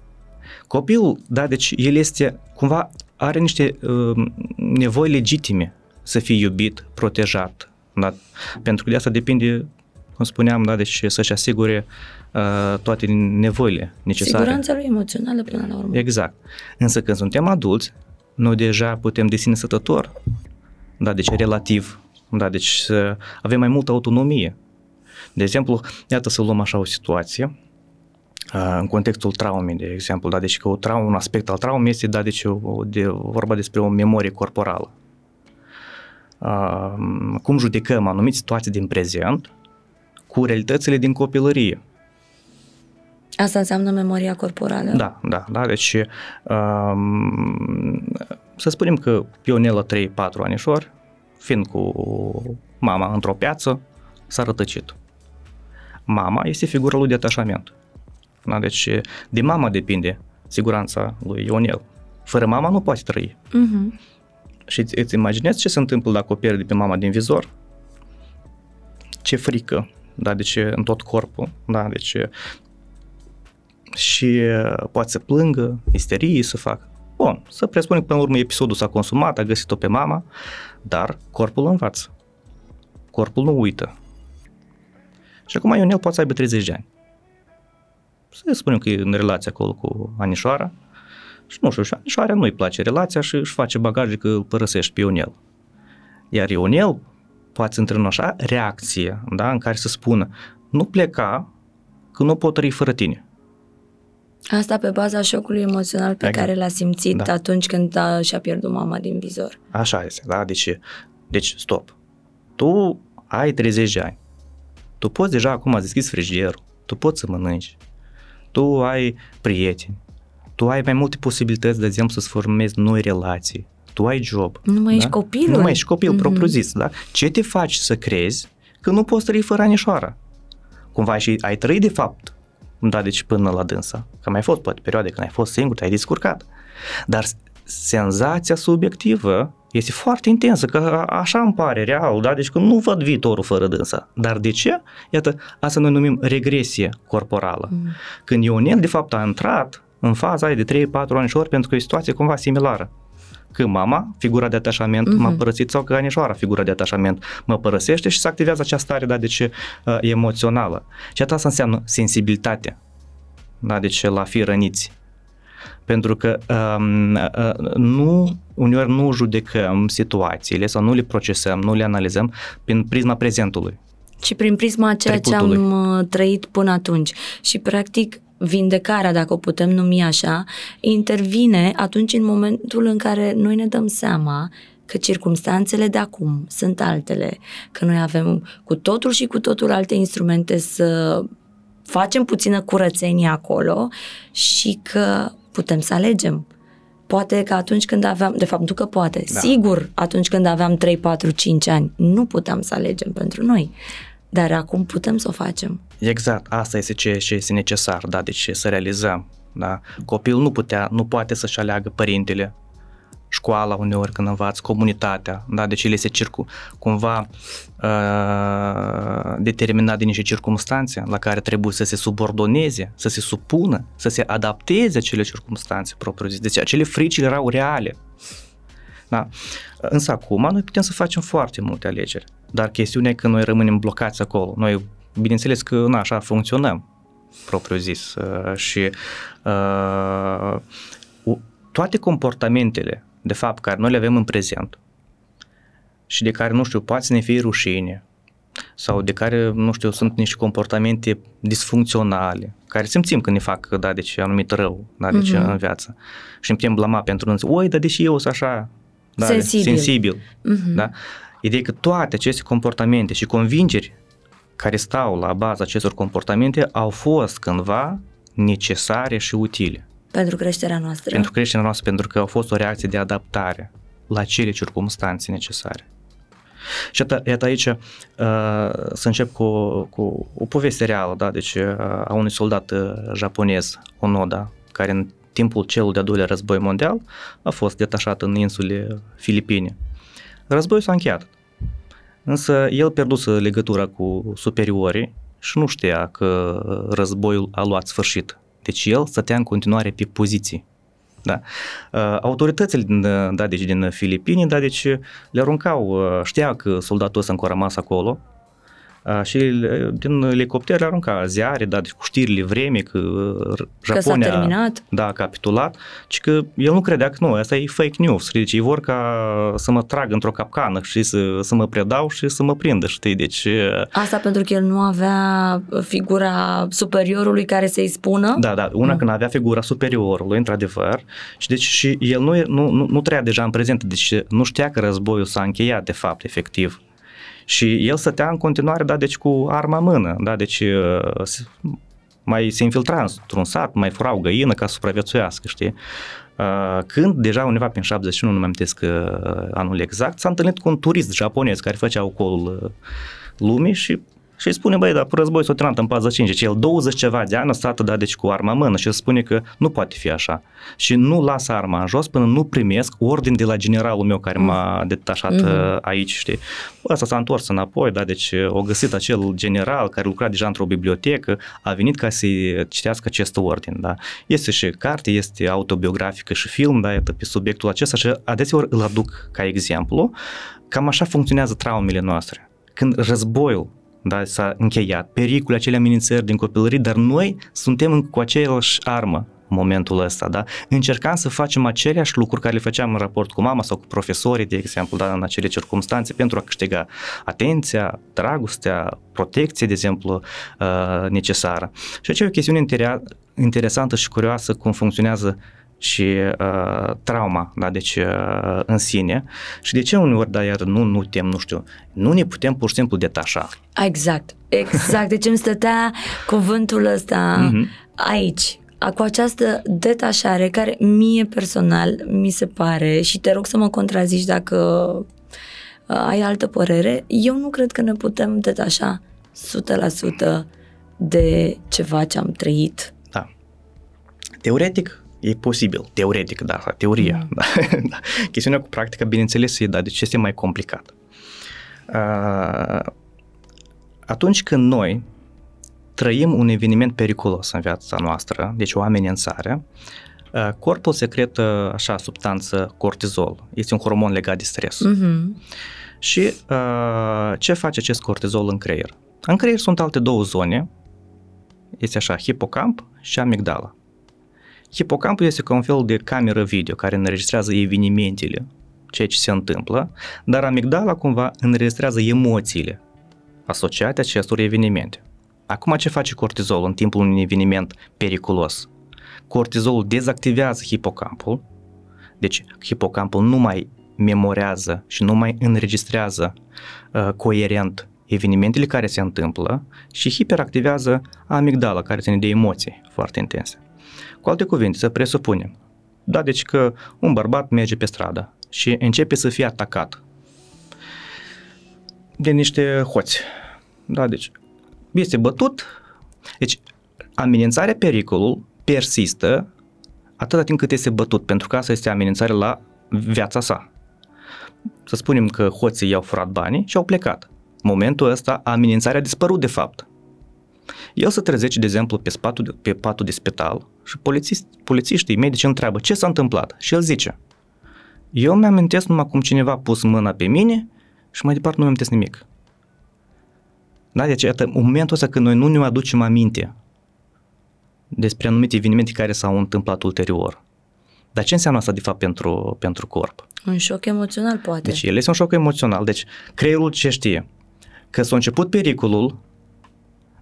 Copilul, da, deci el este cumva are niște uh, nevoi legitime să fie iubit, protejat, da? pentru că de asta depinde, cum spuneam, da, deci să-și asigure uh, toate nevoile necesare. Siguranța lui emoțională până la urmă. Exact. Însă când suntem adulți, noi deja putem de sine sătător, da, deci relativ, da, deci să avem mai multă autonomie. De exemplu, iată să luăm așa o situație, în contextul traumei, de exemplu, da, deci că o traumă, un aspect al traumei este, da, deci o, de, vorba despre o memorie corporală. cum judecăm anumite situații din prezent cu realitățile din copilărie. Asta înseamnă memoria corporală? Da, da, da, deci um, să spunem că Pionela 3-4 anișori, fiind cu mama într-o piață, s-a rătăcit. Mama este figura lui de atașament Da? Deci de mama depinde siguranța lui Ionel. Fără mama nu poate trăi. Mhm. Și îți, îți imaginezi ce se întâmplă dacă o pierde pe mama din vizor? Ce frică, da, deci în tot corpul, da, deci și uh, poate să plângă, isterie să facă. Bun, să presupunem că până la urmă episodul s-a consumat, a găsit-o pe mama, dar corpul învață. Corpul nu uită. Și acum Ionel poate să aibă 30 de ani. Să spunem că e în relație acolo cu Anișoara și nu știu, și Anișoara nu-i place relația și își face bagaje că îl părăsești pe Ionel. Iar Ionel poate să intre în așa reacție, da, în care să spună nu pleca că nu pot trăi fără tine. Asta pe baza șocului emoțional pe Exact. care l-a simțit Da. atunci când a, și-a pierdut mama din vizor. Așa este, da? Deci, deci stop. Tu ai 30 de ani. Tu poți deja acum să deschizi frigiderul. Tu poți să mănânci. Tu ai prieteni. Tu ai mai multe posibilități, de exemplu, să-ți formezi noi relații. Tu ai job. Nu mai da? ești copilul. Nu mai ești copil, Mhm. propriu zis, da? Ce te faci să crezi că nu poți trăi fără anișoara? Cumva și ai trăit de fapt, da, deci până la dânsa. Că mai fost poate perioade când ai fost singur, te-ai descurcat. Dar senzația subiectivă este foarte intensă, că a- așa îmi pare real, da? deci că nu văd viitorul fără dânsa. Dar de ce? Iată, asta noi numim regresie corporală. Mm. Când Ionel, de fapt, a intrat în faza aia de 3-4 anișori pentru că e o situație cumva similară. Că mama, figura de atașament, Mhm. m-a părăsit sau că anișoara, figura de atașament, mă părăsește și se activează această stare, da, deci uh, emoțională. Și asta înseamnă sensibilitate, da, deci la fi răniți. Pentru că um, uh, nu, uneori nu judecăm situațiile sau nu le procesăm, nu le analizăm prin prisma prezentului. Și prin prisma a ceea ce am Trecutului. uh, trăit până atunci. Și practic vindecarea, dacă o putem numi așa, intervine atunci în momentul în care noi ne dăm seama că circumstanțele de acum sunt altele, că noi avem cu totul și cu totul alte instrumente să facem puțină curățenie acolo și că putem să alegem. Poate că atunci când aveam, de fapt nu că poate, Da. sigur atunci când aveam 3, 4, 5 ani nu puteam să alegem pentru noi, dar acum putem să o facem. Exact, asta este ce, ce este necesar, da, deci să realizăm, da. Copilul nu putea, nu poate să-și aleagă părintele, școala uneori când învață, comunitatea, da, deci ele se circu, cumva uh, determinat de niște circumstanțe la care trebuie să se subordoneze, să se supună, să se adapteze acele circumstanțe propriu zis. Deci acele frici erau reale. Da. Însă acum noi putem să facem foarte multe alegeri, dar chestiunea e că noi rămânem blocați acolo. Noi, bineînțeles că na, așa funcționăm, propriu zis, uh, și uh, u- toate comportamentele, de fapt, care noi le avem în prezent și de care, nu știu, poate să ne fie rușine sau de care, nu știu, sunt niște comportamente disfuncționale, care simțim că ne fac, da, deci anumit rău, da, deci Mhm. în viață. Și ne putem blama pentru noi, oi, dar deși eu sunt așa, da, Sensibil. sensibil Mhm. da? Ideea e că toate aceste comportamente și convingeri care stau la baza acestor comportamente au fost cândva necesare și utile Pentru creșterea noastră. pentru creșterea noastră, pentru că au fost o reacție de adaptare la cele circumstanțe necesare. Și iată, iată aici uh, să încep cu, cu o poveste reală, da? deci uh, a unui soldat uh, japonez, Onoda, care în timpul celul de-al doilea război mondial a fost detașat în insule Filipine. Războiul s-a încheiat, însă el pierduse legătura cu superiorii și nu știa că războiul a luat sfârșit. Deci el stătea în continuare pe poziții. Da. Uh, Autoritățile din, uh, da, deci din Filipine, da, deci le aruncau, uh, știa că soldatul ăsta încă a rămas acolo uh, și le- din elicopter le arunca ziare, da, deci cu știrile vremii că uh, Că s-a Japonia terminat. da, a capitulat, și că el nu credea că nu, asta e fake news, deci ei vor ca să mă trag într-o capcană și să, să mă predau și să mă prindă, știi, deci uh, Asta pentru că el nu avea figura superiorului care să-i spună? Da, da, una Mm. când avea figura superiorului, într-adevăr, și deci și el nu, nu, nu, nu trăia deja în prezent, deci nu știa că războiul s-a încheiat, de fapt, efectiv. Și el stătea în continuare, da, deci cu arma în mână, da, deci uh, se- mai se infiltra într-un sat, mai furau găină ca să supraviețuiască, știi? Uh, Când deja undeva prin 71, nu mai amintesc uh, anul exact, s-a întâlnit cu un turist japonez care făcea ocolul uh, lumii și și îi spune, băi, dar război s-a terminat în 45, deci el 20 ceva de ani a stat, da, deci cu arma în mână și el spune că nu poate fi așa. Și nu lasă arma în jos până nu primesc ordin de la generalul meu care m-a detașat mm-hmm. aici, știi. Ăsta s-a întors înapoi, da, deci o găsit acel general care lucra deja într-o bibliotecă, a venit ca să-i citească acest ordin, da. Este și carte, este autobiografică și film, da, pe subiectul acesta și adeseori îl aduc ca exemplu. Cam așa funcționează traumele noastre. Când războiul da, s-a încheiat, pericole, acele amenințări din copilărie, dar noi suntem cu aceeași armă în momentul ăsta, da? Încercam să facem aceleași lucruri care le făceam în raport cu mama sau cu profesorii, de exemplu, da, în acele circunstanțe, pentru a câștiga atenția, dragostea, protecție, de exemplu, uh, necesară. Și aceea e o chestiune interesantă și curioasă cum funcționează și uh, trauma, da, deci uh, în sine. Și de ce uneori, da, iar nu, nu tem, nu știu, nu ne putem pur și simplu detașa. Exact, exact. Deci îmi stătea cuvântul ăsta mm-hmm. aici, cu această detașare care mie personal mi se pare și te rog să mă contrazici dacă uh, ai altă părere, eu nu cred că ne putem detașa 100% de ceva ce am trăit. Da. Teoretic, E posibil, teoretic, da, teoria. Mm. Da, da. Chestiunea cu practica, bineînțeles, e, da, deci este mai complicat. Uh, atunci când noi trăim un eveniment periculos în viața noastră, deci o amenințare, uh, corpul secretă așa substanță cortizol. Este un hormon legat de stres. Mm-hmm. Și uh, ce face acest cortizol în creier? În creier sunt alte două zone, este așa, hipocamp și amigdala. Hipocampul este ca un fel de cameră video care înregistrează evenimentele, ceea ce se întâmplă, dar amigdala cumva înregistrează emoțiile asociate acestor evenimente. Acum ce face cortizolul în timpul unui eveniment periculos? Cortizolul dezactivează hipocampul, deci hipocampul nu mai memorează și nu mai înregistrează uh, coerent evenimentele care se întâmplă și hiperactivează amigdala care ține de emoții foarte intense. Cu alte cuvinte, să presupunem, da, deci că un bărbat merge pe stradă și începe să fie atacat de niște hoți. Da, deci este bătut, deci amenințarea, pericolul persistă atâta timp cât este bătut, pentru că asta este amenințare la viața sa. Să spunem că hoții i-au furat banii și au plecat. Momentul ăsta amenințarea a dispărut de fapt. El se trezește, de exemplu, pe, spatul, pe patul de spital și polițist, polițiștii, medici întreabă ce s-a întâmplat și el zice eu mi-amintesc numai cum cineva a pus mâna pe mine și mai departe nu mi-amintesc nimic. Da, deci iată, în momentul ăsta când noi nu ne aducem aminte despre anumite evenimente care s-au întâmplat ulterior. Dar ce înseamnă asta de fapt pentru, pentru corp? Un șoc emoțional, poate. Deci el este un șoc emoțional. Deci creierul ce știe? Că s-a început pericolul,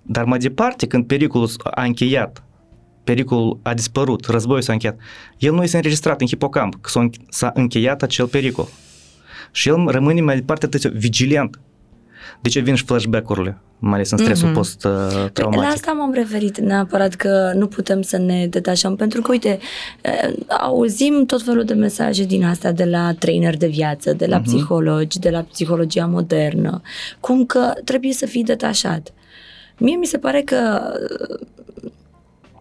dar mai departe, când pericolul a încheiat, pericolul a dispărut, războiul s-a încheiat, el nu este înregistrat în hipocamp, că s-a încheiat acel pericol. Și el rămâne mai departe atât vigilent. De ce vin și flashback-urile? mai ales în stresul mm-hmm. post-traumatic. La asta m-am referit neapărat că nu putem să ne detașăm, pentru că, uite, auzim tot felul de mesaje din astea de la trainer de viață, de la mm-hmm. psihologi, de la psihologia modernă, cum că trebuie să fii detașat. Mie mi se pare că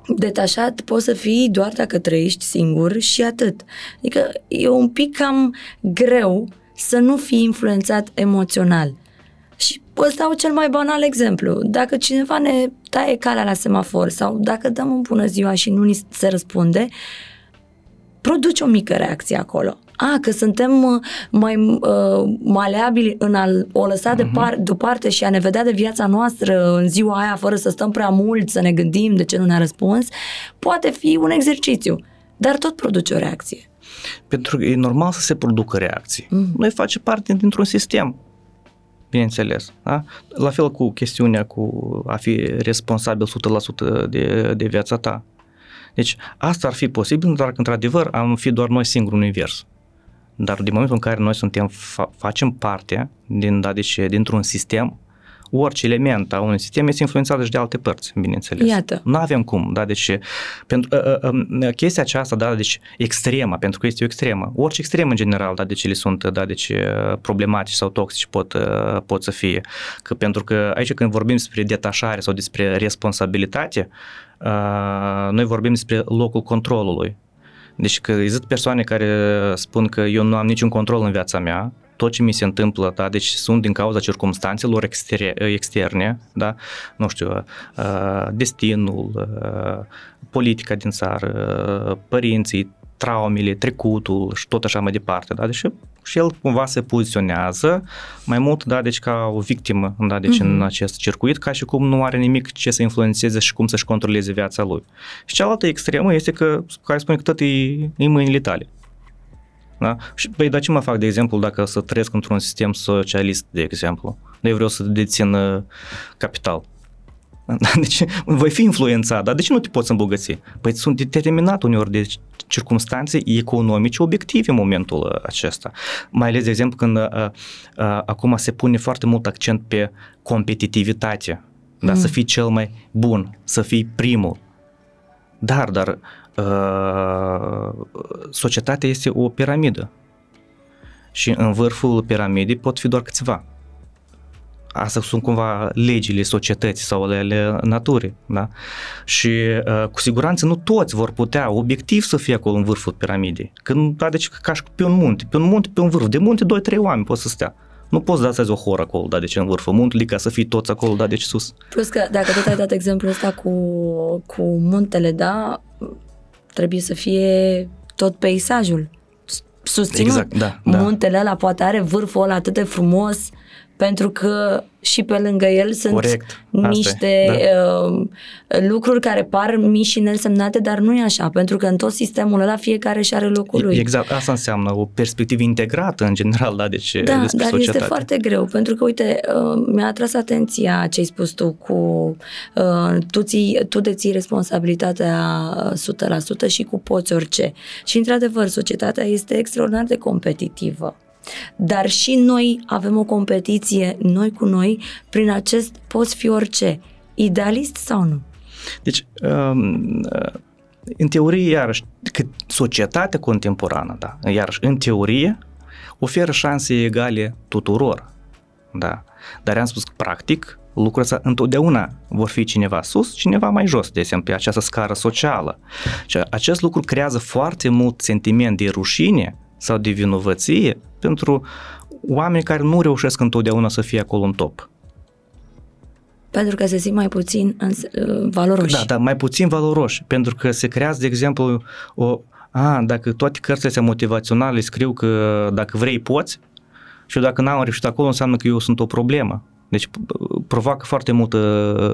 detașat poți să fii doar dacă trăiești singur și atât. Adică e un pic cam greu să nu fii influențat emoțional. Și ăsta dau cel mai banal exemplu. Dacă cineva ne taie calea la semafor sau dacă dăm un bună ziua și nu ni se răspunde, produce o mică reacție acolo. A, că suntem uh, mai uh, maleabili în a o lăsa uh-huh. depar- deoparte și a ne vedea de viața noastră în ziua aia fără să stăm prea mult, să ne gândim de ce nu ne-a răspuns, poate fi un exercițiu, dar tot produce o reacție. Pentru că e normal să se producă reacții. Uh-huh. Noi facem parte dintr-un sistem bineînțeles. Da? La fel cu chestiunea cu a fi responsabil 100% de, de viața ta. Deci asta ar fi posibil, dar că într-adevăr am fi doar noi singuri în univers. Dar din momentul în care noi suntem, fa- facem parte din, da, deci, dintr-un sistem, orice element a unui sistem este influențat și de alte părți, bineînțeles. Iată. Nu avem cum, da, deci pentru, uh, uh, chestia aceasta, da, deci extremă, pentru că este o extremă. Orice extremă în general, da, deci ele sunt, da, deci problematici sau toxici pot, uh, pot să fie. Că, pentru că aici când vorbim despre detașare sau despre responsabilitate, uh, noi vorbim despre locul controlului. Deci că există persoane care spun că eu nu am niciun control în viața mea, tot ce mi se întâmplă, da, deci sunt din cauza circumstanțelor externe, da, nu știu, uh, destinul, uh, politica din țară, uh, părinții, traumele, trecutul și tot așa mai departe, da, deci și el cumva se poziționează mai mult, da, deci ca o victimă, da, deci uh-huh. în mhm. acest circuit, ca și cum nu are nimic ce să influențeze și cum să-și controleze viața lui. Și cealaltă extremă este că, care spune că tot e, e mâinile tale. Da? Și, păi, dar ce mă fac, de exemplu, dacă să trăiesc într-un sistem socialist, de exemplu? Eu vreau să dețin uh, capital. Deci voi fi influențat, dar de ce nu te poți îmbogăți? Păi sunt determinat uneori de circunstanțe economice obiective în momentul acesta. Mai ales, de exemplu, când uh, uh, acum se pune foarte mult accent pe competitivitate, da? mm. să fii cel mai bun, să fii primul. Dar, dar uh, societatea este o piramidă și în vârful piramidei pot fi doar câțiva. Asta sunt cumva legile societății sau ale naturii. Da? Și uh, cu siguranță nu toți vor putea obiectiv să fie acolo în vârful piramidei. Când, da, deci ca și pe un munte, pe un munte, pe un vârf, de munte, doi, trei oameni pot să stea. Nu poți da să o horă acolo, da, deci în vârful muntelui ca să fii toți acolo, da, deci sus. Plus că dacă tot ai dat exemplul ăsta cu, cu muntele, da, trebuie să fie tot peisajul susținut. Exact, da, da. Muntele ăla poate are vârful ăla atât de frumos, pentru că și pe lângă el sunt Corect. niște da. uh, lucruri care par mici și neînsemnate, dar nu e așa, pentru că în tot sistemul ăla fiecare și are locul lui. Exact, asta înseamnă o perspectivă integrată în general, da, deci da, dar societate. este foarte greu, pentru că, uite, uh, mi-a atras atenția ce ai spus tu cu uh, tu, ții, tu deții responsabilitatea 100% și cu poți orice. Și, într-adevăr, societatea este extraordinar de competitivă. Dar și noi avem o competiție, noi cu noi, prin acest poți fi orice. Idealist sau nu? Deci, um, în teorie, iarăși, că societatea contemporană, da, iarăși, în teorie, oferă șanse egale tuturor, da. Dar am spus că, practic, lucrul ăsta întotdeauna vor fi cineva sus, cineva mai jos, de exemplu, pe această scară socială. Și acest lucru creează foarte mult sentiment de rușine sau de vinovăție pentru oameni care nu reușesc întotdeauna să fie acolo în top. Pentru că se simt mai puțin uh, valoroși. Da, da, mai puțin valoroși. Pentru că se creează, de exemplu, o, a, dacă toate cărțile astea motivaționale scriu că dacă vrei poți și dacă n-am reușit acolo înseamnă că eu sunt o problemă. Deci provoacă foarte multă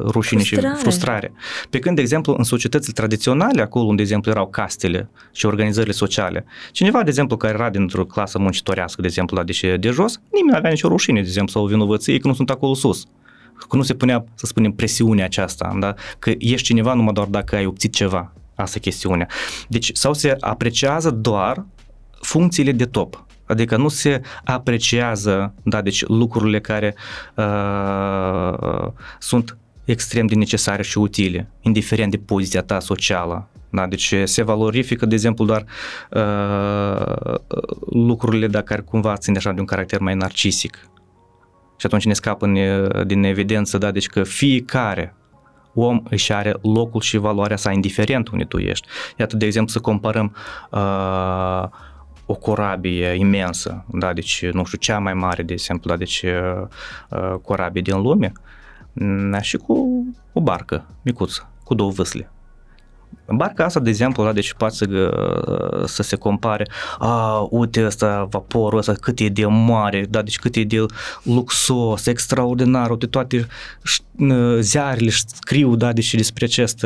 rușine frustrare. și frustrare. Pe când, de exemplu, în societățile tradiționale, acolo unde, de exemplu, erau castele și organizările sociale, cineva, de exemplu, care era dintr-o clasă muncitorească, de exemplu, la deși de jos, nimeni nu avea nicio rușine, de exemplu, sau vinovăție că nu sunt acolo sus. Că nu se punea, să spunem, presiunea aceasta, da? că ești cineva numai doar dacă ai obținut ceva. Asta e chestiunea. Deci, sau se apreciază doar funcțiile de top. Adică nu se apreciază, da, deci lucrurile care uh, sunt extrem de necesare și utile, indiferent de poziția ta socială. Da, deci se valorifică, de exemplu, doar uh, lucrurile da, care cumva țin așa de un caracter mai narcisic. Și atunci ne scapă în, din evidență, da, deci că fiecare om își are locul și valoarea sa, indiferent unde tu ești. Iată, de exemplu, să comparăm uh, o corabie imensă, da, deci, nu știu, cea mai mare, de exemplu, da, deci uh, corabie din lume, mm, și cu o barcă micuță, cu două vâsle. Barca asta, de exemplu, da, deci poate să, uh, să se compare, a, uite ăsta, vaporul ăsta, cât e de mare, da, deci cât e de luxos, extraordinar, uite toate uh, ziarele scriu, da, deci despre acest,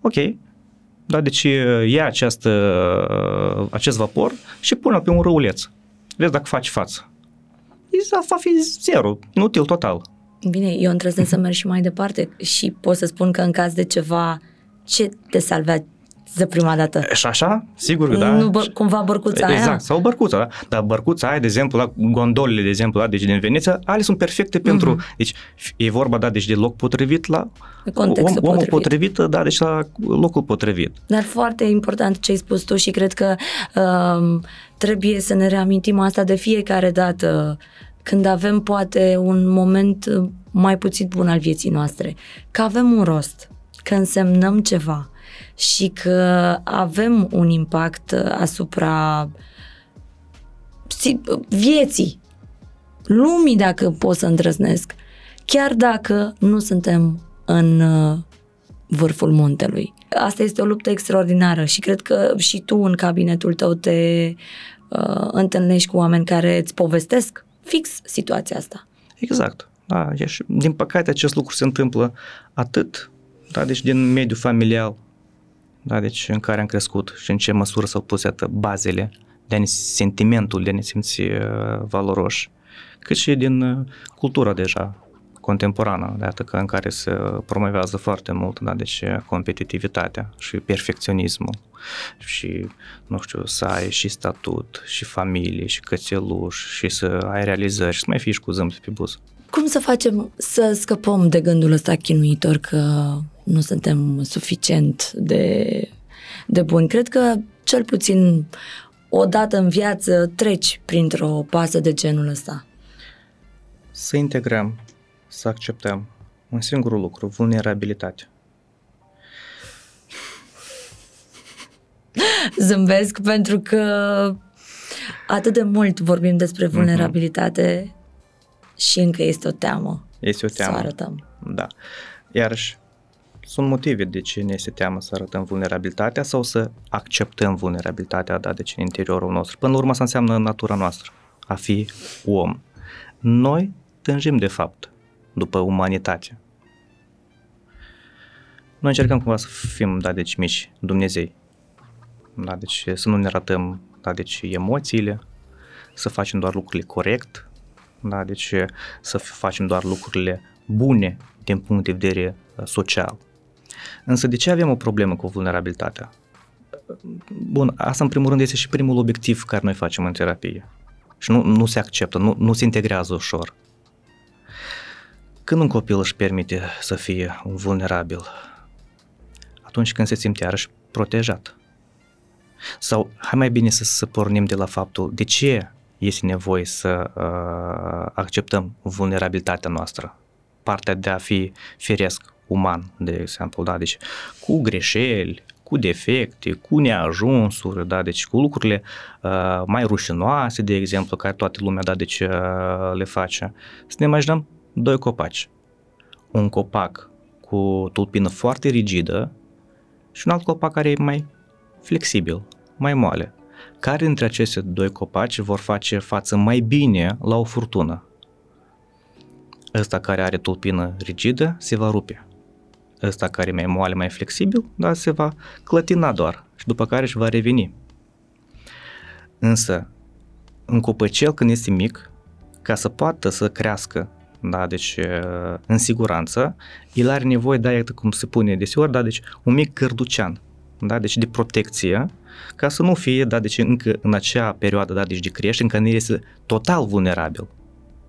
ok, da, deci ia această, acest vapor și pune pe un râuleț. Vezi dacă faci față. Va fi zero, inutil total. Bine, eu îndrăznesc să merg și mai departe și pot să spun că în caz de ceva, ce te salvează, de prima dată. Și așa, sigur că da. Nu bă, cumva bărcuța Exact, aia? sau bărcuța, da? Dar bărcuța aia, de exemplu, la gondolile, de exemplu, da, deci din Veneția, ale sunt perfecte pentru, mm-hmm. deci e vorba, da, deci de loc potrivit la Contextul om, omul potrivit. potrivit, da, deci la locul potrivit. Dar foarte important ce ai spus tu și cred că um, trebuie să ne reamintim asta de fiecare dată când avem poate un moment uh, mai puțin bun al vieții noastre, că avem un rost, că însemnăm ceva și că avem un impact uh, asupra si- vieții, lumii dacă pot să îndrăznesc, chiar dacă nu suntem în uh, vârful muntelui. Asta este o luptă extraordinară și cred că și tu în cabinetul tău te uh, întâlnești cu oameni care îți povestesc fix situația asta. Exact. Da, e și, din păcate acest lucru se întâmplă atât, da, deci din mediul familial, da, deci în care am crescut și în ce măsură s-au pus atât bazele de a ne, sentimentul de a ne simți uh, valoroși, cât și din uh, cultura deja contemporană, de atât că în care se promovează foarte mult, da, deci competitivitatea și perfecționismul și, nu știu, să ai și statut, și familie, și cățeluș, și să ai realizări, și să mai fii și cu zâmbet pe buză. Cum să facem să scăpăm de gândul ăsta chinuitor că nu suntem suficient de, de buni? Cred că cel puțin o dată în viață treci printr-o pasă de genul ăsta. Să integrăm, să acceptăm un singur lucru, vulnerabilitate. Zâmbesc pentru că atât de mult vorbim despre vulnerabilitate mm-hmm. și încă este o teamă. Este o teamă. Să arătăm. Da. Iarăși, sunt motive de ce ne este teamă să arătăm vulnerabilitatea sau să acceptăm vulnerabilitatea, da, deci în interiorul nostru. Până la urmă, asta înseamnă natura noastră, a fi om. Noi tânjim, de fapt, după umanitate. Noi încercăm cumva să fim, da, deci mici, Dumnezei. Da, deci să nu ne arătăm, da, deci emoțiile, să facem doar lucrurile corect, da, deci să facem doar lucrurile bune din punct de vedere social. Însă de ce avem o problemă cu vulnerabilitatea? Bun, asta în primul rând este și primul obiectiv care noi facem în terapie. Și nu, nu se acceptă, nu, nu se integrează ușor. Când un copil își permite să fie un vulnerabil? Atunci când se simte iarăși protejat. Sau hai mai bine să, să pornim de la faptul de ce este nevoie să uh, acceptăm vulnerabilitatea noastră, partea de a fi firesc, uman, de exemplu, da, deci cu greșeli, cu defecte, cu neajunsuri, da, deci cu lucrurile uh, mai rușinoase, de exemplu, care toată lumea, da, deci uh, le face. Să ne imaginăm doi copaci. Un copac cu tulpină foarte rigidă și un alt copac care e mai flexibil, mai moale. Care dintre aceste doi copaci vor face față mai bine la o furtună? Ăsta care are tulpină rigidă se va rupe. Ăsta care e mai moale, mai flexibil, da, se va clătina doar și după care își va reveni. Însă, un copăcel când este mic, ca să poată să crească da, deci în siguranță, el are nevoie, da, iată cum se pune deseori, da, deci un mic cărducean, da, deci de protecție, ca să nu fie, da, deci încă în acea perioadă, da, deci de creștere, încă nu este total vulnerabil,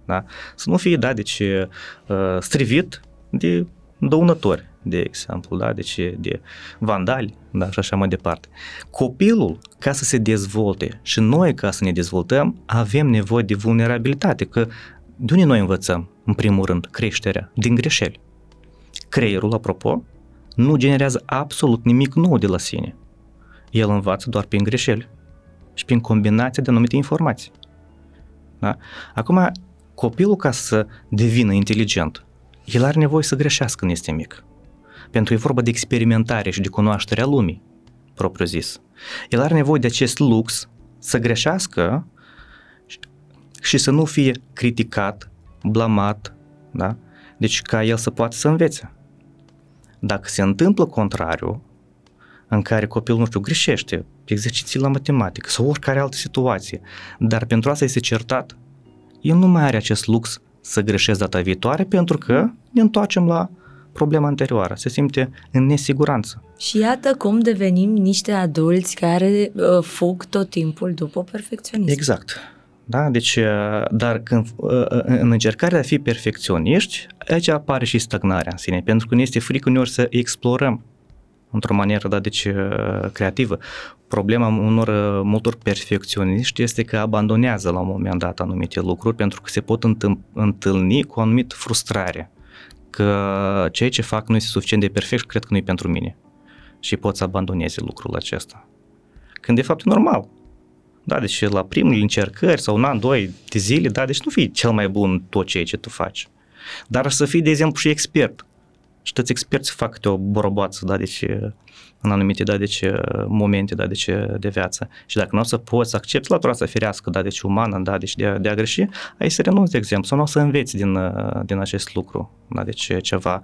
da, să nu fie, da, deci uh, strivit de dăunători, de exemplu, da, deci de vandali, da, și așa mai departe. Copilul, ca să se dezvolte și noi ca să ne dezvoltăm, avem nevoie de vulnerabilitate, că de unde noi învățăm, în primul rând, creșterea? Din greșeli. Creierul, apropo, nu generează absolut nimic nou de la sine. El învață doar prin greșeli și prin combinația de anumite informații. Da? Acum, copilul, ca să devină inteligent, el are nevoie să greșească când este mic. Pentru că e vorba de experimentare și de cunoașterea lumii, propriu zis. El are nevoie de acest lux să greșească și să nu fie criticat, blamat, da? Deci ca el să poată să învețe. Dacă se întâmplă contrariu, în care copilul, nu știu, greșește exerciții la matematică sau oricare altă situație, dar pentru asta este certat, el nu mai are acest lux să greșesc data viitoare pentru că ne întoarcem la problema anterioară, se simte în nesiguranță. Și iată cum devenim niște adulți care uh, fug tot timpul după perfecționism. Exact. Da? Deci, uh, dar când, uh, uh, în încercarea de a fi perfecționiști, aici apare și stagnarea în sine, pentru că ne este frică uneori să explorăm într-o manieră, da, deci creativă. Problema unor multor perfecționiști este că abandonează la un moment dat anumite lucruri pentru că se pot întâlni cu o anumită frustrare că ceea ce fac nu este suficient de perfect și cred că nu e pentru mine. Și pot să abandoneze lucrul acesta. Când de fapt e normal. Da, deci la primele încercări sau un an, doi de zile, da, deci nu fii cel mai bun tot ceea ce tu faci. Dar să fii, de exemplu, și expert. Și toți experți fac câte o boroboață, da, deci în anumite, da, deci momente, da, deci de viață. Și dacă nu o să poți să accepti latura să firească, da, deci umană, da, deci de, de a greși, ai să renunți, de exemplu, sau nu o să înveți din, din acest lucru, da, deci ceva,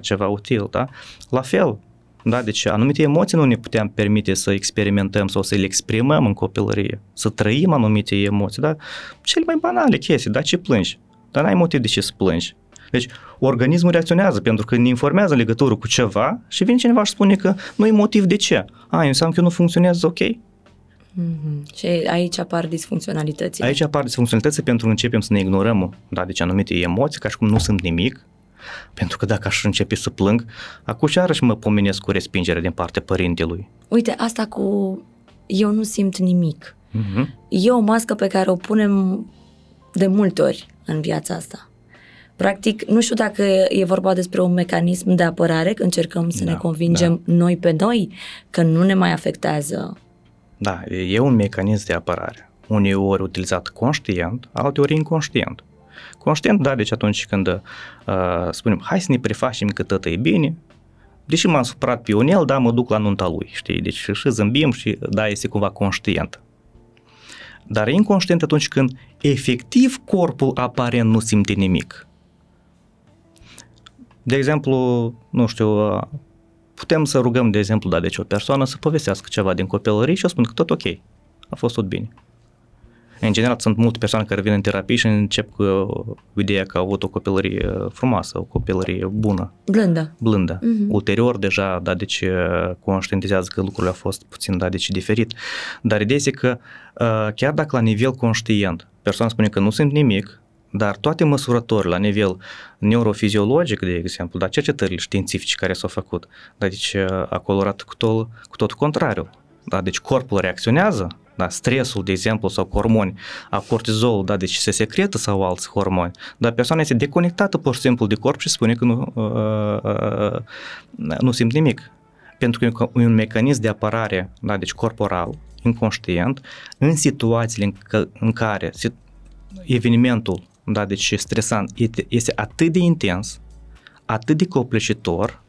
ceva util, da. La fel, da? Deci anumite emoții nu ne puteam permite să experimentăm sau să le exprimăm în copilărie, să trăim anumite emoții, da? Cele mai banale chestii, da? Ce plângi? Dar n-ai motiv de ce să plângi. Deci, organismul reacționează pentru că ne informează în legătură cu ceva și vine cineva și spune că nu e motiv de ce. A, înseamnă că eu nu funcționez ok. Mm-hmm. Și aici apar disfuncționalitățile. Aici apar disfuncționalități pentru că începem să ne ignorăm, da, deci anumite emoții, ca și cum nu sunt nimic, pentru că dacă aș începe să plâng, acum și arăși mă pomenesc cu respingere din partea părintelui. Uite, asta cu eu nu simt nimic. Uh-huh. E o mască pe care o punem de multe ori în viața asta. Practic, nu știu dacă e vorba despre un mecanism de apărare, că încercăm să da, ne convingem da. noi pe noi că nu ne mai afectează. Da, e un mecanism de apărare. Uneori utilizat conștient, alteori inconștient. Conștient, da, deci atunci când uh, spunem, hai să ne prefacem că tot e bine, deși m-am supărat pe el, da, mă duc la nunta lui, știi, deci și zâmbim și da, este cumva conștient. Dar e inconștient atunci când efectiv corpul aparent nu simte nimic. De exemplu, nu știu, uh, putem să rugăm, de exemplu, da, deci o persoană să povestească ceva din copilărie și o spun că tot ok, a fost tot bine. În general, sunt multe persoane care vin în terapie și încep cu ideea că au avut o copilărie frumoasă, o copilărie bună. Blândă. Blândă. Uh-huh. Ulterior, deja, da, deci conștientizează că lucrurile au fost puțin, da, deci diferit. Dar ideea este că chiar dacă la nivel conștient persoana spune că nu simt nimic, dar toate măsurătorile la nivel neurofiziologic, de exemplu, dar cercetările științifice care s-au făcut, da, deci acolo arată cu tot, cu tot contrariul. Da, deci corpul reacționează da, stresul, de exemplu, sau hormoni, a cortizol, da, deci se secretă sau alți hormoni, dar persoana este deconectată pur și simplu de corp și spune că nu, uh, uh, uh, nu simt nimic. Pentru că e un mecanism de apărare, da, deci corporal, inconștient, în situațiile în, în care evenimentul, da, deci stresant, este atât de intens, atât de copleșitor,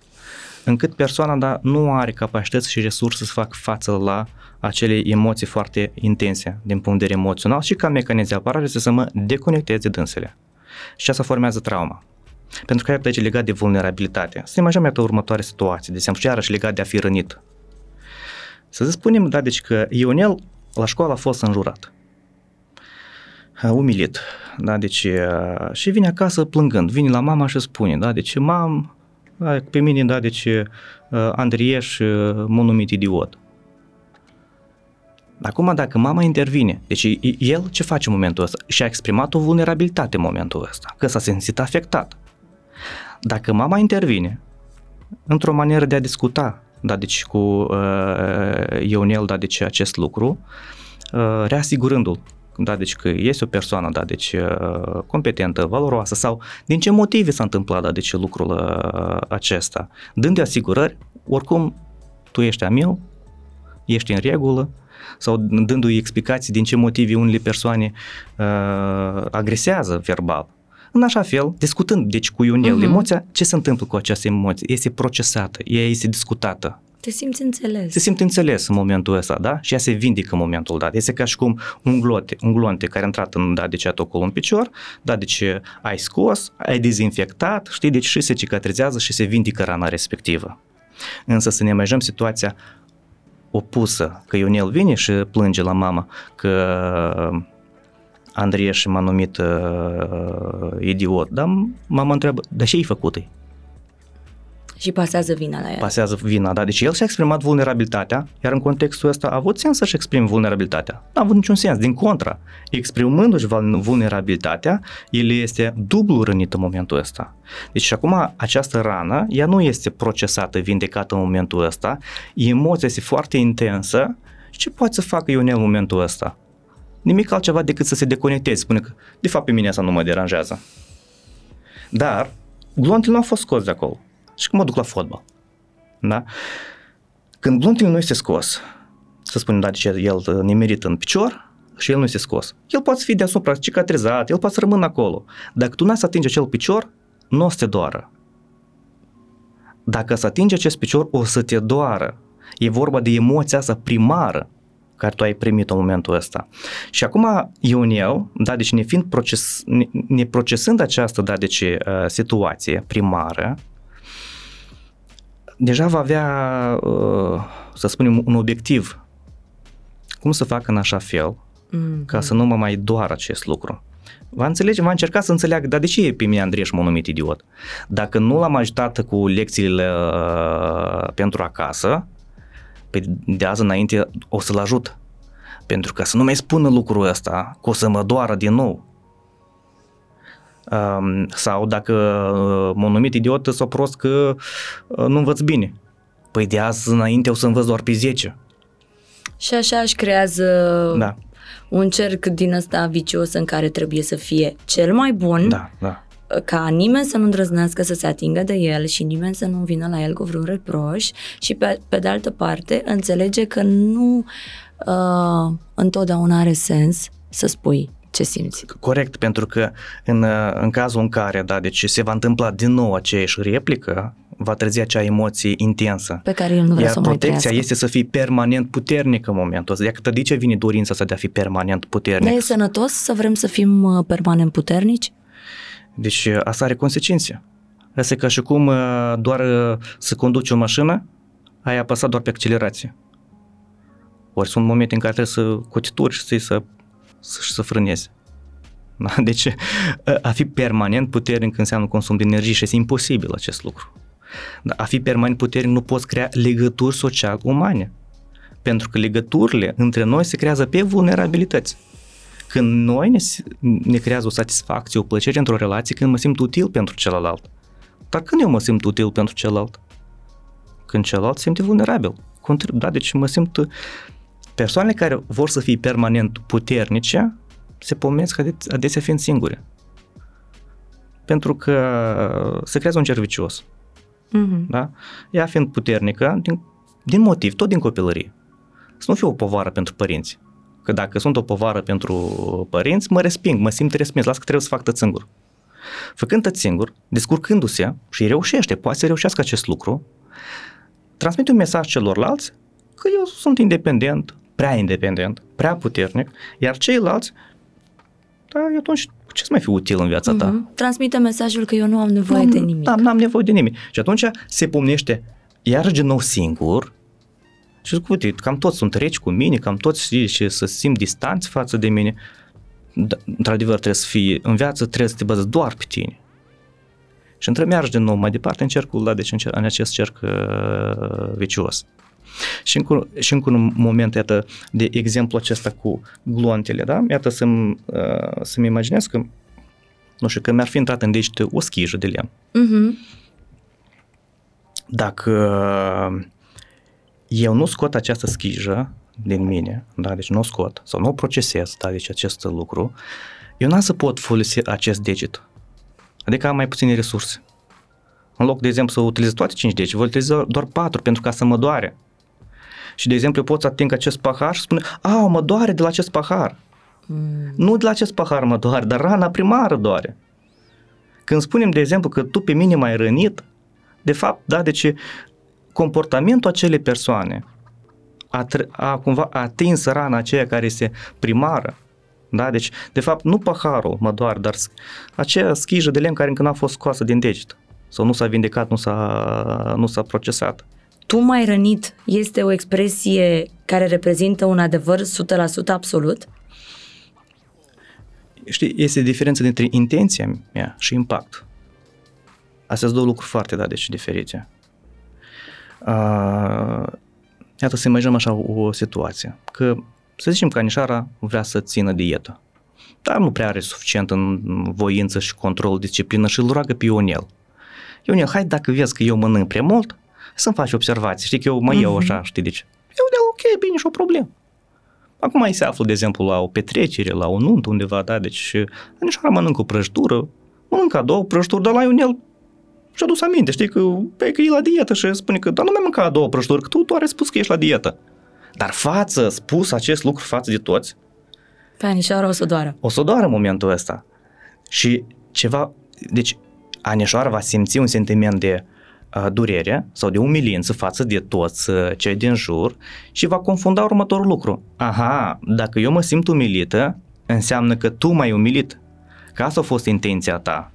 încât persoana da, nu are capacități și resurse să facă față la acele emoții foarte intense din punct de vedere emoțional și ca mecanism de apărare să mă deconecteze dânsele. Și asta formează trauma. Pentru că aici legat de vulnerabilitate. Să imaginăm iată următoare situație, de exemplu, și iarăși legat de a fi rănit. Să spunem, da, deci că Ionel la școală a fost înjurat. Umilit, da, deci și vine acasă plângând, vine la mama și spune, da, deci mam, da, pe mine, da, deci Andrieș m-a numit idiot. Acum, dacă mama intervine, deci el ce face în momentul ăsta? Și-a exprimat o vulnerabilitate în momentul ăsta, că s-a simțit afectat. Dacă mama intervine într-o manieră de a discuta, da, deci cu uh, Ionel, da, deci acest lucru, uh, reasigurându-l da, deci că este o persoană, da, deci uh, competentă, valoroasă sau din ce motive s-a întâmplat, da, deci lucrul uh, acesta, dând de asigurări, oricum tu ești a meu, ești în regulă, sau dându-i explicații din ce motive unele persoane uh, agresează verbal. În așa fel, discutând deci cu Ionel uh-huh. emoția, ce se întâmplă cu această emoție? Este procesată, ea este discutată. Te simți înțeles. Se simte înțeles în momentul ăsta, da? Și ea se vindică în momentul dat. Este ca și cum un glote, un glonte care a intrat în, da, deci acolo în picior, da, deci ai scos, ai dezinfectat, știi, deci și se cicatrizează și se vindică rana respectivă. Însă să ne imaginăm situația opusă, că Ionel vine și plânge la mama că și m-a numit uh, idiot, dar mama întreabă, dar ce ai făcut -i? Și pasează vina la el. pasează vina, da? Deci el și-a exprimat vulnerabilitatea, iar în contextul ăsta a avut sens să-și exprime vulnerabilitatea. Nu a avut niciun sens, din contra. Exprimându-și vul- vulnerabilitatea, el este dublu rănit în momentul ăsta. Deci și acum această rană, ea nu este procesată, vindecată în momentul ăsta, emoția este foarte intensă și ce poate să facă Ionel în momentul ăsta? Nimic altceva decât să se deconecteze, spune că de fapt pe mine asta nu mă deranjează. Dar glonțul nu a fost scos de acolo. Și că mă duc la fotbal. Da? Când glonțul nu este scos, să spunem, da, deci el nimerit în picior și el nu este scos. El poate fi deasupra cicatrizat, el poate să rămână acolo. Dacă tu n-ai să atingi acel picior, nu o să te doară. Dacă să atingi acest picior, o să te doară. E vorba de emoția asta primară care tu ai primit în momentul ăsta. Și acum Ionel, da, deci ne fiind proces, ne, ne procesând această, da, deci uh, situație primară, deja va avea, uh, să spunem, un obiectiv. Cum să facă în așa fel Mm. ca să nu mă mai doară acest lucru. Va înțelege, va încerca să înțeleagă, dar de ce e pe mine Andrei și m-a numit idiot? Dacă nu l-am ajutat cu lecțiile uh, pentru acasă, pe de azi înainte o să-l ajut. Pentru că să nu mai spună lucrul ăsta, că o să mă doară din nou. Um, sau dacă uh, m-a numit idiot sau prost că uh, nu învăț bine. Păi de azi înainte o să învăț doar pe 10. Și așa își creează Da, un cerc din ăsta vicios în care trebuie să fie cel mai bun, da, da. ca nimeni să nu îndrăznească să se atingă de el și nimeni să nu vină la el cu vreun reproș și pe, pe de altă parte înțelege că nu uh, întotdeauna are sens să spui ce simți. Corect, pentru că în, în cazul în care, da, deci se va întâmpla din nou aceeași replică, va trezi acea emoție intensă. Pe care el nu vrea Iar să o mai protecția trăiască. este să fii permanent puternic în momentul ăsta. Iar de ce vine dorința asta de a fi permanent puternic? Dar e sănătos să vrem să fim uh, permanent puternici? Deci asta are consecințe. Asta e ca și cum uh, doar uh, să conduci o mașină, ai apăsat doar pe accelerație. Ori sunt momente în care trebuie să cotituri și să, să, să, să frânezi. Da? Deci a fi permanent puternic înseamnă consum de energie și este imposibil acest lucru. Da? A fi permanent puternic nu poți crea legături social umane. Pentru că legăturile între noi se creează pe vulnerabilități. Când noi ne, ne creează o satisfacție, o plăcere într-o relație, când mă simt util pentru celălalt. Dar când eu mă simt util pentru celălalt? Când celălalt se simte vulnerabil. Contrib- da, deci mă simt... Persoanele care vor să fie permanent puternice se pomenesc ade- adesea fiind singure. Pentru că se creează un cerc vicios. Mm-hmm. Da? Ea fiind puternică, din, din motiv, tot din copilărie. Să nu fiu o povară pentru părinți. Că dacă sunt o povară pentru părinți, mă resping, mă simt respins, las că trebuie să fac tot singur. Făcând tot singur, descurcându-se și reușește, poate să reușească acest lucru, transmite un mesaj celorlalți că eu sunt independent, prea independent, prea puternic, iar ceilalți, da, atunci ce să mai fi util în viața ta? Mm-hmm. Transmite mesajul că eu nu am nevoie Nu, de nimic. Da, n-am nevoie de nimic. Și atunci se pomnește iar din nou singur și zic, uite, cam toți sunt reci cu mine, cam toți știi, și să simt distanți față de mine. Da, într-adevăr, trebuie să fie, în viață trebuie să te bazezi doar pe tine. Și între mergi din nou mai departe în cercul, da, deci în, cer, în acest cerc uh, vicios. Și încă, și încă un moment, iată, de exemplu acesta cu gloantele, da? Iată să-mi, uh, să-mi imaginez că, nu știu, că mi-ar fi intrat în dește o schijă de lemn. Mm-hmm. Dacă eu nu scot această schijă din mine, da, deci nu o scot, sau nu o procesez, da, deci acest lucru, eu n-am să pot folosi acest deget. Adică am mai puține resurse. În loc, de exemplu, să utilizez toate 5 degete, voi utiliza doar 4 pentru ca să mă doare. Și, de exemplu, eu pot să ating acest pahar și spune, a, mă doare de la acest pahar. Mm. Nu de la acest pahar mă doare, dar rana primară doare. Când spunem, de exemplu, că tu pe mine m-ai rănit, de fapt, da, deci comportamentul acelei persoane a, a cumva atins rana aceea care este primară, da, deci, de fapt, nu paharul mă doar, dar aceea schijă de lemn care încă n-a fost scoasă din deget sau nu s-a vindecat, nu s-a, nu s-a procesat. Tu mai rănit este o expresie care reprezintă un adevăr 100% absolut? Știi, este diferența dintre intenția mea și impact. Astea sunt două lucruri foarte, da, deci diferite. Uh, iată să imaginăm așa o, o situație, că să zicem că Anișara vrea să țină dietă, dar nu prea are suficient în voință și control, disciplină și îl roagă pe Ionel. Ionel, hai dacă vezi că eu mănânc prea mult, să-mi faci observații, știi că eu mă iau așa, știi, deci Ionel, ok, bine, și o problemă. Acum mai se află, de exemplu, la o petrecere, la o nuntă undeva, da, deci Anișara mănâncă o prăjitură, mănâncă două prăjituri, dar la Ionel și-a dus aminte, știi, că, pe, că e la dietă și spune că, dar nu mai mânca a doua prăjituri, că tu doar ai spus că ești la dietă. Dar față, spus acest lucru față de toți, pe Anișoara o să doară. O să doară în momentul ăsta. Și ceva, deci Anișoara va simți un sentiment de uh, durere sau de umilință față de toți uh, cei din jur și va confunda următorul lucru. Aha, dacă eu mă simt umilită, înseamnă că tu m-ai umilit. Că asta a fost intenția ta.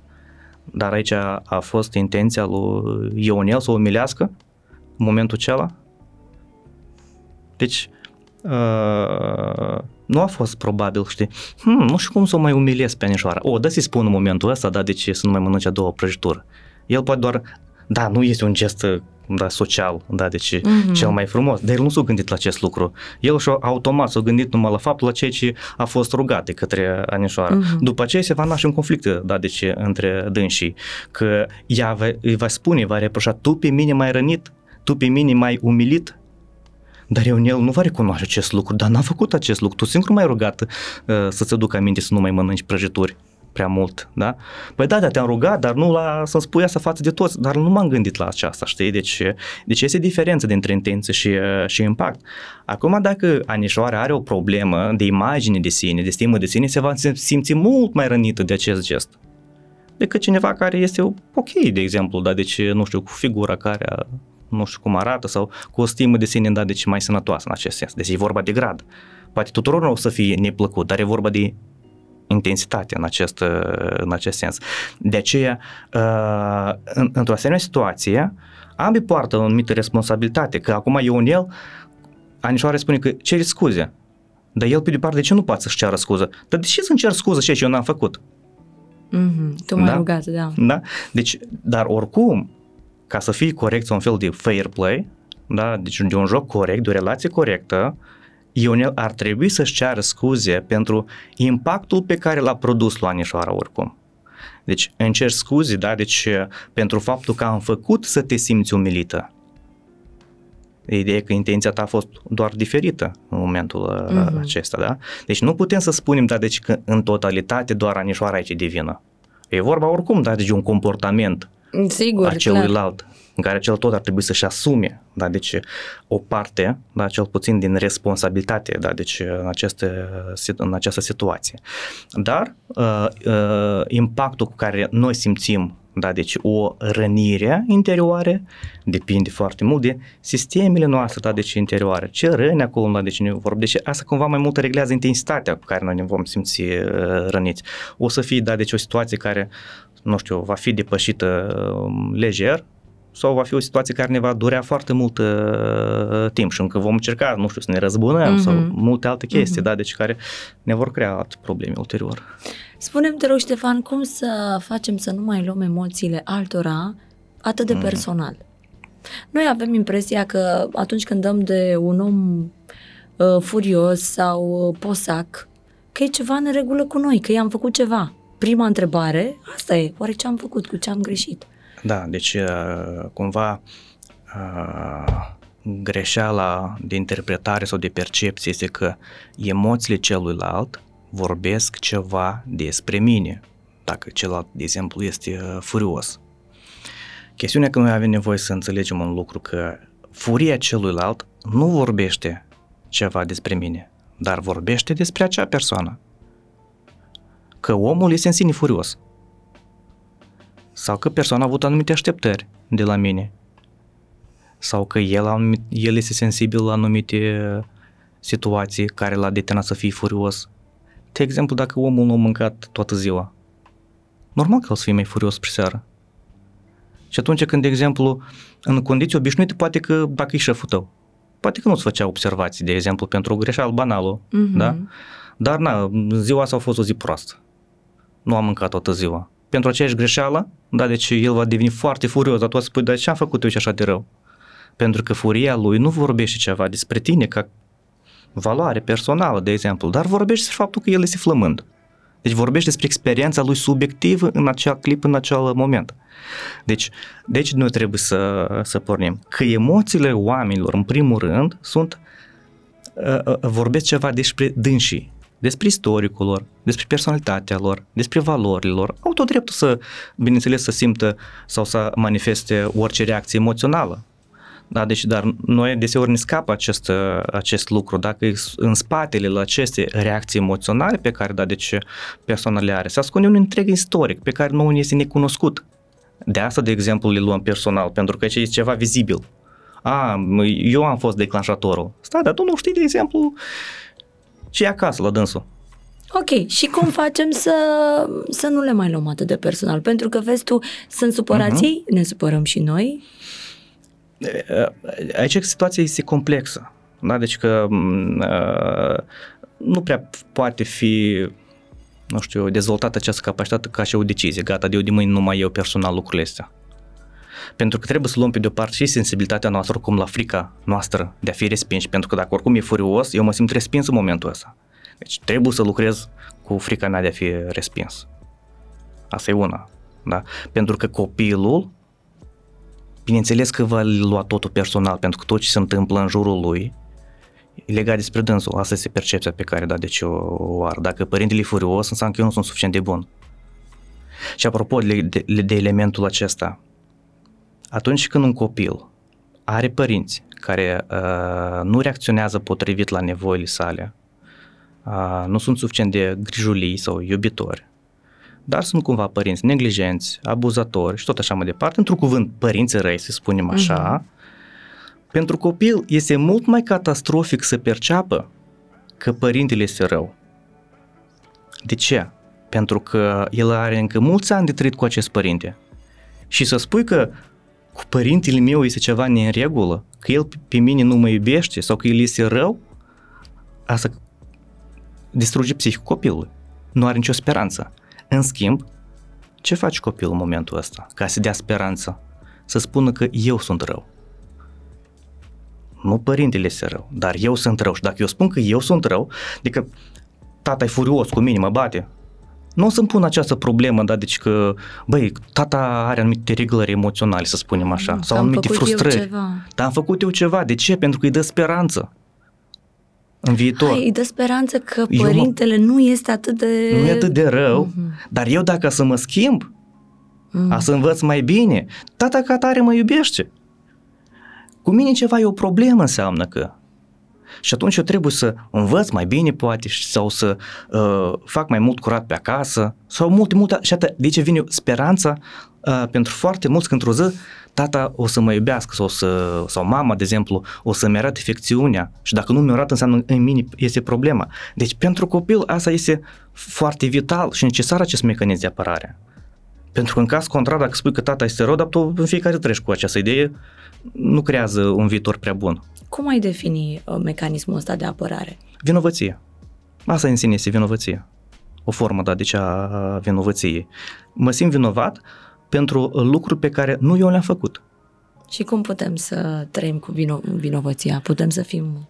Dar aici a fost intenția lui Ionel să o umilească în momentul acela? Deci, uh, nu a fost probabil, știi, hmm, nu știu cum să o mai umilez pe Anișoara. O, dă să-i spun în momentul ăsta, da, de ce să nu mai mănânce a doua prăjitură. El poate doar, da, nu este un gest da, social, da, deci mm-hmm. cel mai frumos, dar el nu s-a gândit la acest lucru. El și-a automat s-a gândit numai la faptul la ceea ce a fost rugat de către Anișoara. Mm-hmm. După aceea se va naște un conflict, da, deci între dânsii, că ea va, îi va spune, va reproșa, tu pe mine mai rănit, tu pe mine mai umilit, dar eu în el nu va recunoaște acest lucru, dar n-a făcut acest lucru. Tu singur mai rugat uh, să-ți aduc aminte să nu mai mănânci prăjituri prea mult, da? Păi da, da, te-am rugat, dar nu la să-mi spui asta față de toți, dar nu m-am gândit la aceasta, știi? Deci, deci este diferență dintre intenție și, uh, și impact. Acum, dacă Anișoara are o problemă de imagine de sine, de stimă de sine, se va simți mult mai rănită de acest gest decât cineva care este ok, de exemplu, da, deci, nu știu, cu figura care nu știu cum arată sau cu o stimă de sine, da, deci mai sănătoasă în acest sens. Deci e vorba de grad. Poate tuturor nu o să fie neplăcut, dar e vorba de intensitate în acest, în acest sens. De aceea, uh, în, într-o asemenea situație, ambii poartă o anumită responsabilitate, că acum e un el, Anișoare spune că cere scuze, dar el pe de parte, de ce nu poate să-și ceară scuză? Dar de ce să-mi cer scuză și ce eu n-am făcut? Mm-hmm, tu m-ai da? rugat, da. da. Deci, dar oricum, ca să fii corect un fel de fair play, da, deci de un joc corect, de o relație corectă, Ionel ar trebui să-și ceară scuze pentru impactul pe care l-a produs la Anișoara oricum. Deci încerci scuze, da, deci pentru faptul că am făcut să te simți umilită. Ideea că intenția ta a fost doar diferită în momentul uh-huh. acesta, da? Deci nu putem să spunem, da, deci că în totalitate doar Anișoara aici de vină. E vorba oricum, da, deci de un comportament Sigur, a celuilalt, clar. În care cel tot ar trebui să-și asume, da, deci o parte, da, cel puțin din responsabilitate, da, deci în, aceste, în această situație. Dar uh, uh, impactul cu care noi simțim da, deci o rănire interioară depinde foarte mult de sistemele noastre, da, deci interioare. Ce răni acolo, da, deci ne vorbim. Deci asta cumva mai mult reglează intensitatea cu care noi ne vom simți uh, răniți. O să fie, da, deci o situație care nu știu, va fi depășită um, lejer sau va fi o situație care ne va durea foarte mult uh, timp și încă vom încerca, nu știu, să ne răzbunăm mm-hmm. sau multe alte chestii, mm-hmm. da, deci care ne vor crea alte probleme ulterior. Spune-mi, te rog, Ștefan, cum să facem să nu mai luăm emoțiile altora atât de mm. personal? Noi avem impresia că atunci când dăm de un om uh, furios sau uh, posac, că e ceva în regulă cu noi, că i-am făcut ceva prima întrebare, asta e, oare ce am făcut, cu ce am greșit? Da, deci uh, cumva uh, greșeala de interpretare sau de percepție este că emoțiile celuilalt vorbesc ceva despre mine, dacă celălalt, de exemplu, este uh, furios. Chestiunea că noi avem nevoie să înțelegem un lucru, că furia celuilalt nu vorbește ceva despre mine, dar vorbește despre acea persoană că omul este în sine furios. Sau că persoana a avut anumite așteptări de la mine. Sau că el, anumit, el este sensibil la anumite situații care l-a determinat să fie furios. De exemplu, dacă omul nu a mâncat toată ziua, normal că o să fie mai furios spre seară. Și atunci când, de exemplu, în condiții obișnuite, poate că dacă e șeful tău, poate că nu-ți făcea observații, de exemplu, pentru o greșeală banală, mm-hmm. da? Dar, na, ziua asta a fost o zi proastă nu am mâncat toată ziua. Pentru aceeași greșeală, da, deci el va deveni foarte furios, dar tu spui, dar ce am făcut eu și așa de rău? Pentru că furia lui nu vorbește ceva despre tine ca valoare personală, de exemplu, dar vorbește despre faptul că el este flămând. Deci vorbește despre experiența lui subiectivă în acel clip, în acel moment. Deci, deci noi trebuie să, să pornim. Că emoțiile oamenilor, în primul rând, sunt uh, uh, vorbesc ceva despre dânsii, despre istoricul lor, despre personalitatea lor, despre valorile lor. Au tot dreptul să, bineînțeles, să simtă sau să manifeste orice reacție emoțională. Da, deci, dar noi deseori ne scapă acest, acest lucru. Dacă în spatele la aceste reacții emoționale pe care, da, deci persoana le are, se ascunde un întreg istoric pe care nu este necunoscut. De asta, de exemplu, le luăm personal, pentru că este ceva vizibil. A, eu am fost declanșatorul. Stai, dar tu nu știi, de exemplu, ce e acasă la dânsul. Ok, și cum facem să, să nu le mai luăm atât de personal? Pentru că, vezi tu, sunt supărații, uh-huh. ne supărăm și noi, Aici situația este complexă. Da? Deci că nu prea poate fi nu știu, dezvoltată această capacitate ca și o decizie. Gata, de eu de mâine nu mai eu personal lucrurile astea. Pentru că trebuie să luăm pe de-o parte și sensibilitatea noastră, cum la frica noastră de a fi respins. Pentru că dacă oricum e furios, eu mă simt respins în momentul ăsta. Deci trebuie să lucrez cu frica mea de a fi respins. Asta e una. Da? Pentru că copilul Bineînțeles că va lua totul personal, pentru că tot ce se întâmplă în jurul lui e legat despre dânsul. Asta este percepția pe care, da, deci o, o ar. Dacă părintele e furios, înseamnă că eu nu sunt suficient de bun. Și apropo de, de, de elementul acesta, atunci când un copil are părinți care uh, nu reacționează potrivit la nevoile sale, uh, nu sunt suficient de grijulii sau iubitori, dar sunt cumva părinți neglijenți, abuzatori și tot așa mai departe. Într-un cuvânt, părinți răi, să spunem așa, uh-huh. pentru copil este mult mai catastrofic să perceapă că părintele este rău. De ce? Pentru că el are încă mulți ani de trăit cu acest părinte. Și să spui că cu părintele meu este ceva în regulă, că el pe mine nu mă iubește sau că el este rău, asta distruge psihicul copilului. Nu are nicio speranță. În schimb, ce faci copilul în momentul ăsta ca să dea speranță? Să spună că eu sunt rău. Nu părintele este rău, dar eu sunt rău. Și dacă eu spun că eu sunt rău, adică tata e furios cu mine, mă bate, nu o să-mi pun această problemă, da, deci că, băi, tata are anumite reglări emoționale, să spunem așa, mm, sau anumite frustrări. Dar am făcut eu ceva. De ce? Pentru că îi dă speranță în viitor. Hai, îi dă speranță că eu părintele mă... nu este atât de... Nu e atât de rău, mm-hmm. dar eu dacă să mă schimb, mm. a să învăț mai bine, tata ca tare mă iubește. Cu mine ceva e o problemă înseamnă că. Și atunci eu trebuie să învăț mai bine poate sau să uh, fac mai mult curat pe acasă sau multe, multe. Și atât, de ce vine speranța uh, pentru foarte mulți că într-o zi tata o să mă iubească sau, să, sau mama, de exemplu, o să-mi arate afecțiunea și dacă nu mi-o arată înseamnă în mine este problema. Deci pentru copil asta este foarte vital și necesar acest mecanism de apărare. Pentru că în caz contrar, dacă spui că tata este rău, dar tu în fiecare treci cu această idee, nu creează un viitor prea bun. Cum ai defini uh, mecanismul ăsta de apărare? Vinovăție. Asta în sine este vinovăție. O formă, da, deci a vinovăției. Mă simt vinovat pentru lucruri pe care nu eu le-am făcut. Și cum putem să trăim cu vino- vinovăția? Putem să fim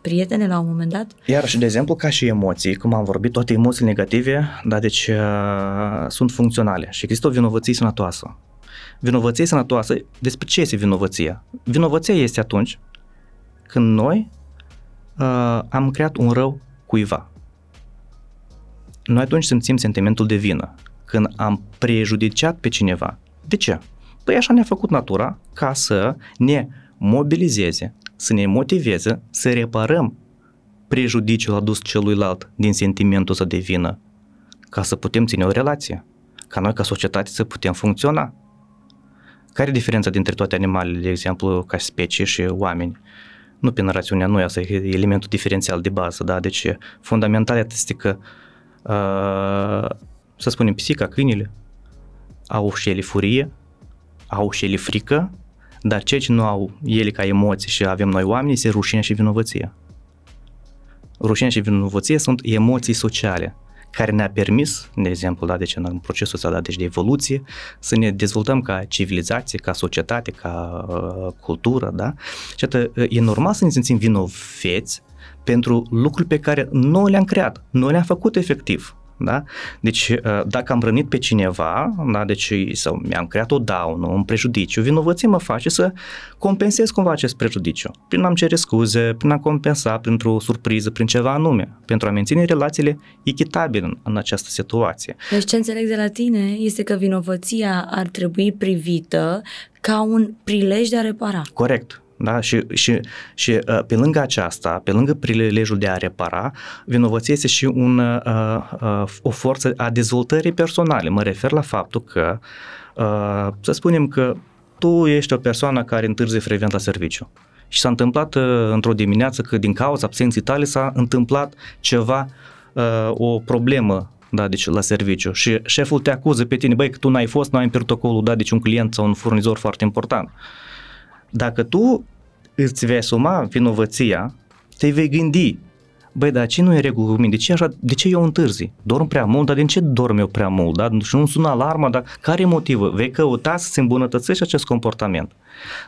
prietene la un moment dat? Iar și de exemplu, ca și emoții, cum am vorbit, toate emoțiile negative, da, deci uh, sunt funcționale și există o vinovăție sănătoasă. Vinovăție sănătoasă, despre ce este vinovăția? Vinovăția este atunci când noi uh, am creat un rău cuiva. Noi atunci simțim sentimentul de vină când am prejudiciat pe cineva. De ce? Păi așa ne-a făcut natura ca să ne mobilizeze, să ne motiveze să reparăm prejudiciul adus celuilalt din sentimentul să devină, ca să putem ține o relație, ca noi ca societate să putem funcționa. Care e diferența dintre toate animalele, de exemplu, ca specie și oameni? Nu pe narațiunea noi, asta e elementul diferențial de bază, da? Deci, fundamental este că uh, să spunem, pisica, câinile, au și ele furie, au și ele frică, dar ceea ce nu au ele ca emoții și avem noi oameni este rușinea și vinovăția. Rușinea și vinovăția sunt emoții sociale care ne-a permis, de exemplu, da, deci în procesul ăsta da, deci de evoluție, să ne dezvoltăm ca civilizație, ca societate, ca uh, cultură, da? Și atât, e normal să ne simțim vinoveți pentru lucruri pe care noi le-am creat, noi le-am făcut efectiv. Da? Deci, uh, dacă am rănit pe cineva, da? deci, sau mi-am creat o daună, un prejudiciu, vinovăție mă face să compensez cumva acest prejudiciu. Prin a-mi cere scuze, prin a compensa, printr-o surpriză, prin ceva anume, pentru a menține relațiile echitabile în, în această situație. Deci ce înțeleg de la tine este că vinovăția ar trebui privită ca un prilej de a repara. Corect. Da? Și, și, și uh, pe lângă aceasta, pe lângă prilejul de a repara, vinovăția este și un, uh, uh, o forță a dezvoltării personale. Mă refer la faptul că, să spunem că tu ești o persoană care întârzie frecvent la serviciu. Și s-a întâmplat într-o dimineață că din cauza absenții tale s-a întâmplat ceva, o problemă da, deci la serviciu și șeful te acuză pe tine, băi, că tu n-ai fost, n-ai în protocolul, da, deci un client sau un furnizor foarte important. Dacă tu îți vei asuma vinovăția, te vei gândi, băi, dar ce nu e regulă cu mine? De ce, așa, de ce eu întârzi? Dorm prea mult, dar de ce dorm eu prea mult? Da? Și nu sună alarma, dar care e motivul? Vei căuta să se îmbunătățești acest comportament.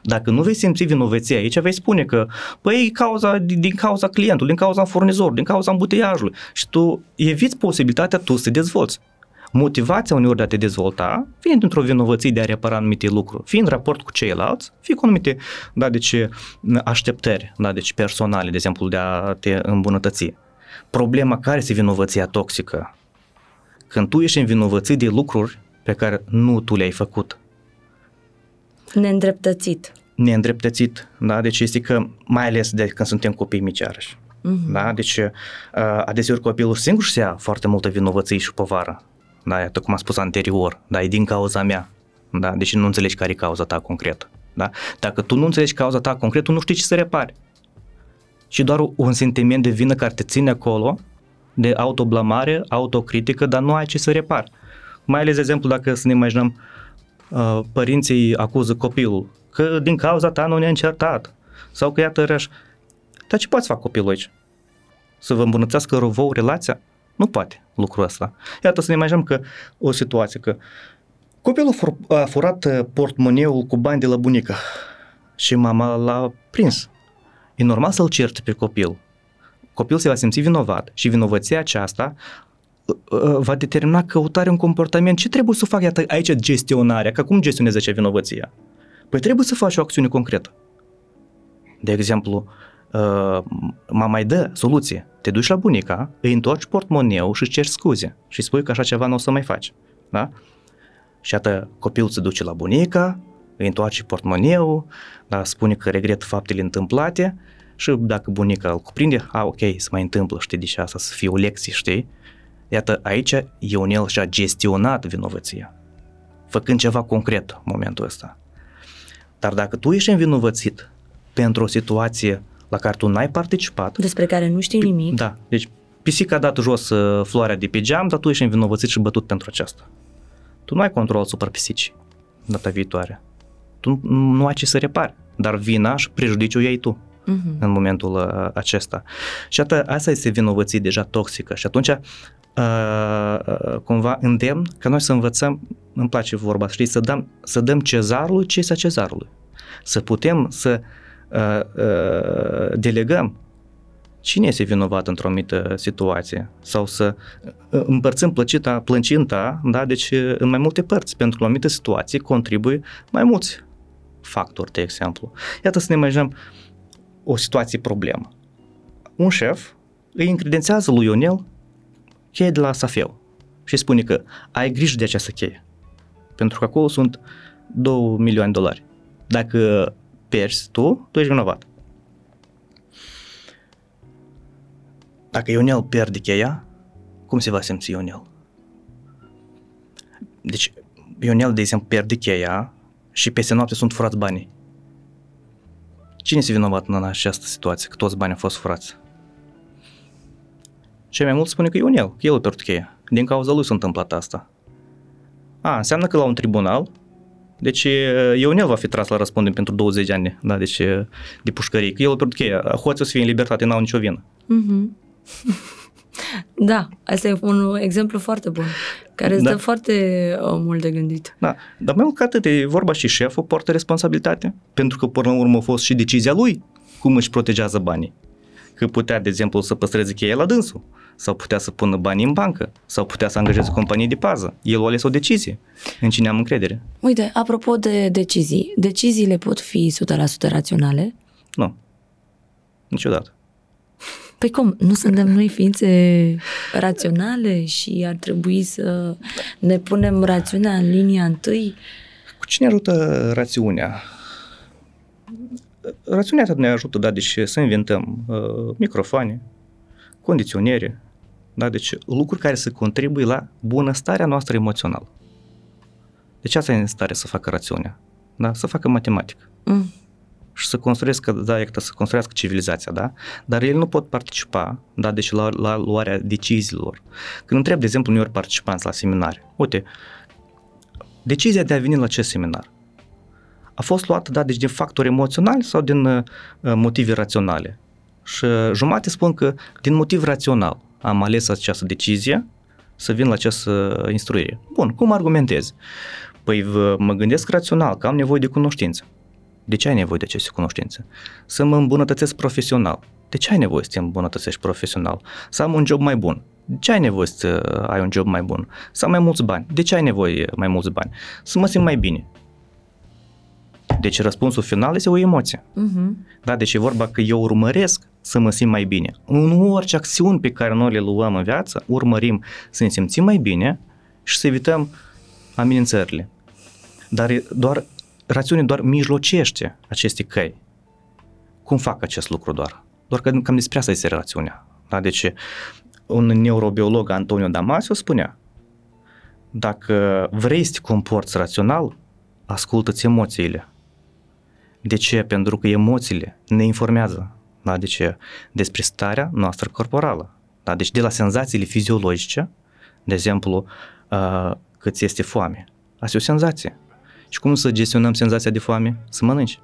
Dacă nu vei simți vinovăția aici, vei spune că, păi, cauza, din cauza clientului, din cauza furnizorului, din cauza îmbuteiajului și tu eviți posibilitatea tu să te dezvolți motivația uneori de a te dezvolta vine dintr-o vinovăție de a repara anumite lucruri, fie în raport cu ceilalți, fie cu anumite, da, deci, așteptări, da, deci personale, de exemplu, de a te îmbunătăți. Problema care este vinovăția toxică? Când tu ești învinovățit de lucruri pe care nu tu le-ai făcut. Neîndreptățit. Neîndreptățit, da, deci este că, mai ales de când suntem copii mici iarăși, Uh-huh. Da? Deci, adeseori copilul singur și ia foarte multă vinovăție și povară da, iată cum am spus anterior, da, e din cauza mea, da, deci nu înțelegi care e cauza ta concretă, da? Dacă tu nu înțelegi cauza ta concretă, tu nu știi ce să repari. Și doar un sentiment de vină care te ține acolo, de autoblamare, autocritică, dar nu ai ce să repari. Mai ales, de exemplu, dacă să ne imaginăm, uh, părinții acuză copilul că din cauza ta nu ne-a încertat sau că iată răș. Dar ce poți face copilul aici? Să vă îmbunătățească răvou relația? Nu poate lucrul ăsta. Iată să ne imaginăm că o situație că copilul a furat uh, portmoneul cu bani de la bunica și mama l-a prins. E normal să-l certe pe copil. Copilul se va simți vinovat și vinovăția aceasta uh, uh, va determina căutarea un comportament. Ce trebuie să fac iată, aici gestionarea? Că cum gestionezi acea vinovăție? Păi trebuie să faci o acțiune concretă. De exemplu, uh, mă mai dă soluție. Te duci la bunica, îi întorci portmoneu și îți ceri scuze și spui că așa ceva nu o să mai faci. Da? Și atât copilul se duce la bunica, îi întoarce portmoneu, da, spune că regret faptele întâmplate și dacă bunica îl cuprinde, a, ok, se mai întâmplă, știi, deci asta să fie o lecție, știi? Iată, aici Ionel și-a gestionat vinovăția, făcând ceva concret în momentul ăsta. Dar dacă tu ești învinovățit pentru o situație la care tu n-ai participat. Despre care nu știi nimic. Da, deci pisica a dat jos uh, floarea de pe geam, dar tu ești învinovățit și bătut pentru aceasta. Tu nu ai control asupra pisicii data viitoare. Tu nu ai ce să repari, dar vina și prejudiciul ei tu uh-huh. în momentul uh, acesta. Și atât, asta este vinovăție deja toxică și atunci uh, uh, cumva îndemn ca noi să învățăm, îmi place vorba, știi, să dăm, să dăm cezarului ce este cezarului. Să putem să uh, Uh, uh, delegăm cine este vinovat într-o anumită situație sau să uh, împărțim plăcita, plăcinta, da, deci în mai multe părți, pentru că la o anumită situație contribuie mai mulți factori, de exemplu. Iată să ne imaginăm o situație problemă. Un șef îi încredențează lui Ionel cheie de la Safeu și spune că ai grijă de această cheie, pentru că acolo sunt 2 milioane de dolari. Dacă pierzi tu, tu ești vinovat. Dacă Ionel pierde cheia, cum se va simți Ionel? Deci, Ionel, de exemplu, pierde cheia și peste noapte sunt furați banii. Cine este vinovat în această situație, că toți banii au fost furați? Cei mai mult spune că Ionel, că el a pierdut cheia. Din cauza lui s-a întâmplat asta. A, înseamnă că la un tribunal deci Ionel va fi tras la răspundere pentru 20 de ani, da, deci de pușcărie. Că el a pierdut cheia. Hoții o să fie în libertate, n-au nicio vină. Mm-hmm. Da, asta e un exemplu foarte bun, care îți Da. dă foarte uh, mult de gândit. Da, dar mai mult ca atât, e vorba și șeful poartă responsabilitate, pentru că până la urmă a fost și decizia lui cum își protejează banii. Că putea, de exemplu, să păstreze cheia la dânsul, sau putea să pună banii în bancă, sau putea să angajeze companii de pază. El a ales o decizie în cine am încredere. Uite, apropo de decizii, deciziile pot fi 100% raționale? Nu. Niciodată. Păi cum? Nu suntem noi ființe raționale și ar trebui să ne punem rațiunea în linia întâi? Cu cine ajută rațiunea? Rațiunea asta ne ajută, da, deci să inventăm uh, microfoane, condiționere, da, deci lucruri care să contribuie la bunăstarea noastră emoțională. Deci asta e în stare să facă rațiunea, da, să facă matematică Mm. și să construiască, da, exact, să construiască civilizația, da? Dar ei nu pot participa, da, deci la, la luarea deciziilor. Când întreb, de exemplu, uneori participanți la seminare, uite, decizia de a veni la acest seminar a fost luată, da, deci din factori emoționali sau din uh, motive raționale? Și uh, jumate spun că din motiv rațional am ales această decizie să vin la această instruire. Bun, cum argumentez? Păi v- mă gândesc rațional că am nevoie de cunoștință. De ce ai nevoie de aceste cunoștințe? Să mă îmbunătățesc profesional. De ce ai nevoie să te îmbunătățești profesional? Să am un job mai bun. De ce ai nevoie să ai un job mai bun? Să am mai mulți bani. De ce ai nevoie mai mulți bani? Să mă simt mai bine. Deci răspunsul final este o emoție. Mhm. Da, deci e vorba că eu urmăresc să mă simt mai bine. În orice acțiuni pe care noi le luăm în viață, urmărim să ne simțim mai bine și să evităm amenințările. Dar e doar, rațiunea doar mijlocește aceste căi. Cum fac acest lucru doar? Doar că cam despre asta este rațiunea. Da? Deci un neurobiolog, Antonio Damasio, spunea dacă vrei să te comporți rațional, ascultă-ți emoțiile. De ce? Pentru că emoțiile ne informează. Da? De ce? Despre starea noastră corporală. Da? Deci de la senzațiile fiziologice, de exemplu, uh, că ți este foame. Asta e o senzație. Și cum să gestionăm senzația de foame? Să mănânci.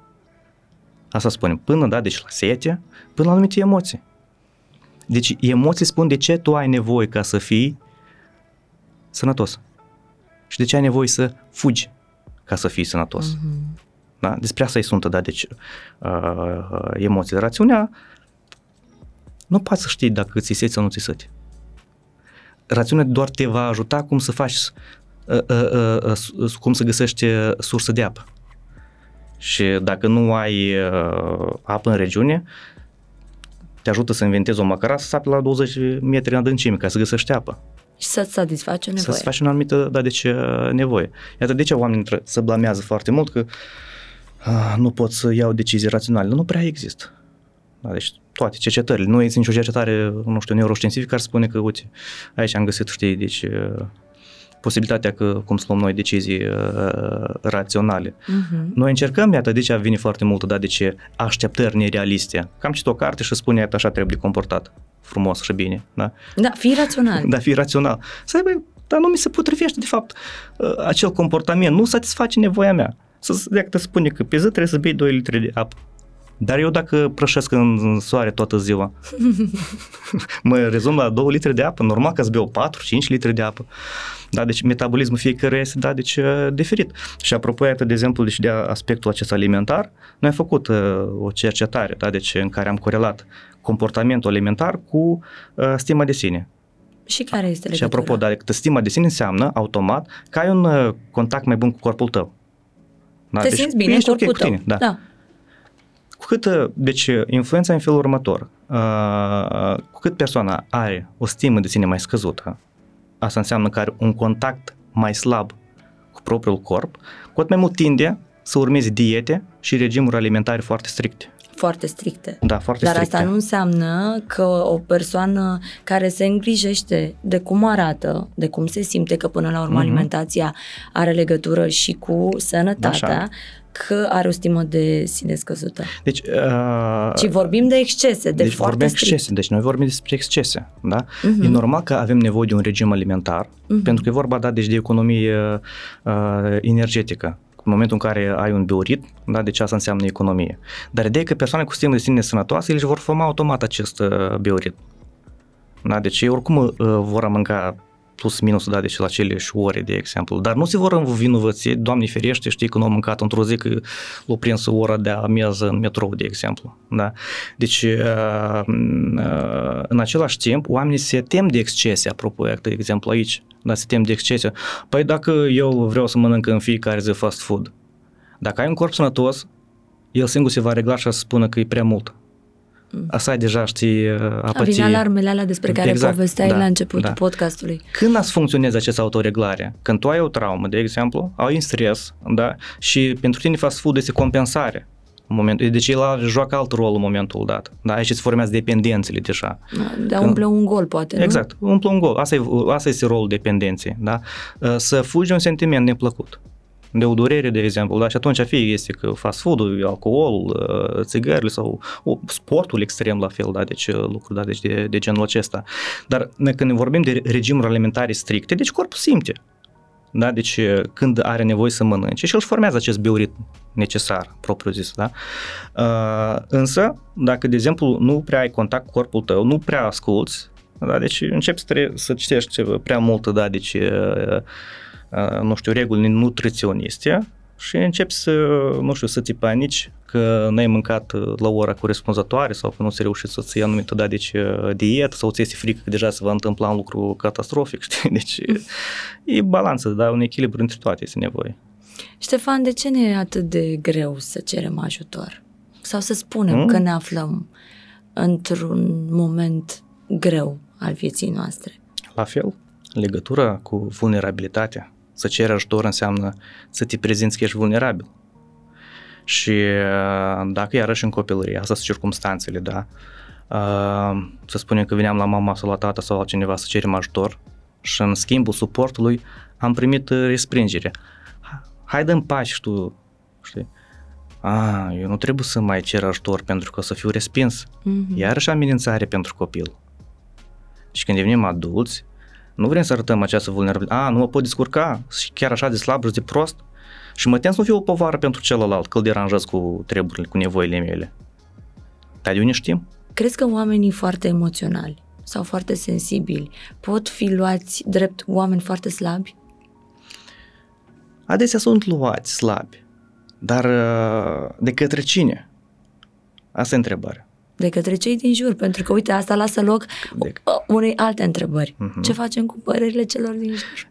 Asta spunem. Până, da, deci la sete, până la anumite emoții. Deci emoții spun de ce tu ai nevoie ca să fii sănătos. Și de ce ai nevoie să fugi ca să fii sănătos. Mhm. Da? Despre asta îi sunt, da, deci uh, emoțiile. Rațiunea nu poți să știi dacă ți sete sau nu ți sete. Rațiunea doar te va ajuta cum să faci, uh, uh, uh, uh, cum să găsești uh, sursă de apă. Și dacă nu ai uh, apă în regiune, te ajută să inventezi o macara să sapi la 20 metri în adâncime ca să găsești apă. Și să-ți satisface o nevoie. Să-ți faci o anumită, da, deci, uh, nevoie. Iată de ce oamenii intră- se blamează foarte mult că uh, nu pot să iau decizii raționale. Nu prea există. Da, deci toate cercetările. Nu există nicio cercetare, nu știu, neuroștiințifică care spune că, uite, aici am găsit, știi, deci uh, posibilitatea că cum să luăm noi decizii uh, raționale. Mhm. Noi încercăm, iată, de ce vine foarte mult, da, de ce așteptări nerealiste. Cam citit o carte și spune, iată, așa trebuie comportat frumos și bine, da? Da, fii rațional. Da, fi rațional. Să aibă, dar nu mi se potrivește, de fapt, uh, acel comportament, nu satisface nevoia mea. Să dacă te spune că pe zi trebuie să bei 2 litri de apă. Dar eu dacă prășesc în soare toată ziua, mă rezum la 2 litri de apă, normal că îți beau 4-5 litri de apă. Da, deci metabolismul fiecăruia este, da, deci uh, diferit. Și apropo, iată, de exemplu, deci de aspectul acesta alimentar, noi am făcut uh, o cercetare, da, deci în care am corelat comportamentul alimentar cu uh, stima de sine. Și care este legătura? Și apropo, dar că stima de sine înseamnă automat că ai un uh, contact mai bun cu corpul tău. Da? Te simți bine în ești ok corpul cu tău. tine, da. da. Cu cât, uh, deci, uh, influența în felul următor. Uh, cu cât persoana are o stimă de sine mai scăzută, asta înseamnă că are un contact mai slab cu propriul corp, cu atât mai mult tinde să urmeze diete și regimuri alimentare foarte stricte. Foarte stricte. Da, foarte Dar stricte. asta nu înseamnă că o persoană care se îngrijește de cum arată, de cum se simte, că până la urmă Mhm. alimentația are legătură și cu sănătatea, Așa. că are o stimă de sine scăzută. Deci, uh, Ci vorbim de excese, de deci foarte vorbim strict. excese, deci noi vorbim despre excese, da? Mhm. E normal că avem nevoie de un regim alimentar, Mhm. pentru că e vorba, da, deci de economie uh, energetică. În momentul în care ai un bioritm, da, deci asta înseamnă economie. Dar ideea e că persoane cu stimă de sine sănătoase, ele își vor forma automat acest uh, bioritm. Da? Deci ei oricum uh, vor mânca plus minus, da, deci la aceleași ore, de exemplu. Dar nu se vor învinovăți, Doamne ferește, știi că nu am mâncat într-o zi că l-a prins ora de amiază în metrou, de exemplu. Da? Deci, uh, uh, în același timp, oamenii se tem de excese, apropo, de exemplu aici, da, se tem de excese. Păi dacă eu vreau să mănânc în fiecare zi fast food, dacă ai un corp sănătos, el singur se va regla și să spună că e prea mult. Asta e deja, știi, apatie. Vine alarmele alea despre care Exact, povesteai da, la începutul da. podcastului. Când ați funcționeze această autoreglare? Când tu ai o traumă, de exemplu, ai un stres, da? Și pentru tine fast food este compensare. În momentul, deci el joacă alt rol în momentul dat. Da? Aici se formează dependențele deja. De a umple un gol, poate, nu? Exact, umple un gol. Asta, e, asta este rolul dependenței. Da? Să fugi un sentiment neplăcut de o durere, de exemplu, da? și atunci fie este că fast food-ul, alcool, țigările sau o, sportul extrem la fel, da? deci lucruri da? deci de, de genul acesta. Dar când ne vorbim de regimuri alimentare stricte, deci corpul simte. Da? Deci când are nevoie să mănânce și își formează acest bioritm necesar, propriu zis. Da? Uh, însă, dacă, de exemplu, nu prea ai contact cu corpul tău, nu prea asculți, da? deci începi să, tre- să citești prea mult, da? deci uh, nu știu, reguli nutriționiste și începi să, nu știu, să te panici că n-ai mâncat la ora corespunzătoare sau că nu ți-ai reușit să-ți iei anumită, da, deci dietă sau ți este frică că deja se va întâmpla un lucru catastrofic, știi? Deci e balanță, da, un echilibru între toate este nevoie. Ștefan, de ce ne e atât de greu să cerem ajutor? Sau să spunem mm? că ne aflăm într-un moment greu al vieții noastre? La fel, legătura cu vulnerabilitatea să ceri ajutor înseamnă să te prezinți că ești vulnerabil. Și dacă iarăși în copilărie, asta sunt circumstanțele, da, să spunem că veneam la mama sau la tata sau altcineva să cerem ajutor și în schimbul suportului am primit respingere. Hai dă-mi pași tu, știi? A, eu nu trebuie să mai cer ajutor pentru că o să fiu respins. Mm-hmm. Iarăși amenințare pentru copil. Și când devenim adulți, nu vrem să arătăm această vulnerabilitate. A, nu mă pot descurca și chiar așa de slab și de prost. Și mă tem să nu fiu o povară pentru celălalt, că îl deranjez cu treburile, cu nevoile mele. Dar de unde știm? Crezi că oamenii foarte emoționali sau foarte sensibili pot fi luați drept oameni foarte slabi? Adesea sunt luați slabi. Dar de către cine? Asta e întrebarea de către cei din jur, pentru că, uite, asta lasă loc de... unei alte întrebări. Uh-huh. Ce facem cu părerile celor din jur?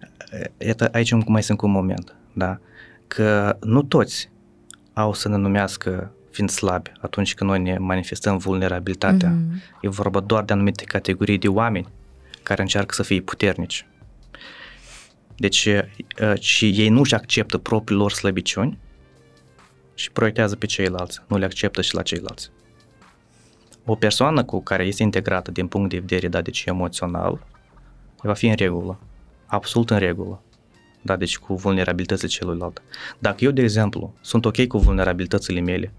Iată, aici mai sunt cu un moment, da? Că nu toți au să ne numească fiind slabi atunci când noi ne manifestăm vulnerabilitatea. Uh-huh. E vorba doar de anumite categorii de oameni care încearcă să fie puternici. Deci, și ei nu-și acceptă propriile lor slăbiciuni și proiectează pe ceilalți, nu le acceptă și la ceilalți o persoană cu care este integrată din punct de vedere, da, deci emoțional, va fi în regulă, absolut în regulă, da, deci cu vulnerabilitățile celuilalt. Dacă eu, de exemplu, sunt ok cu vulnerabilitățile mele,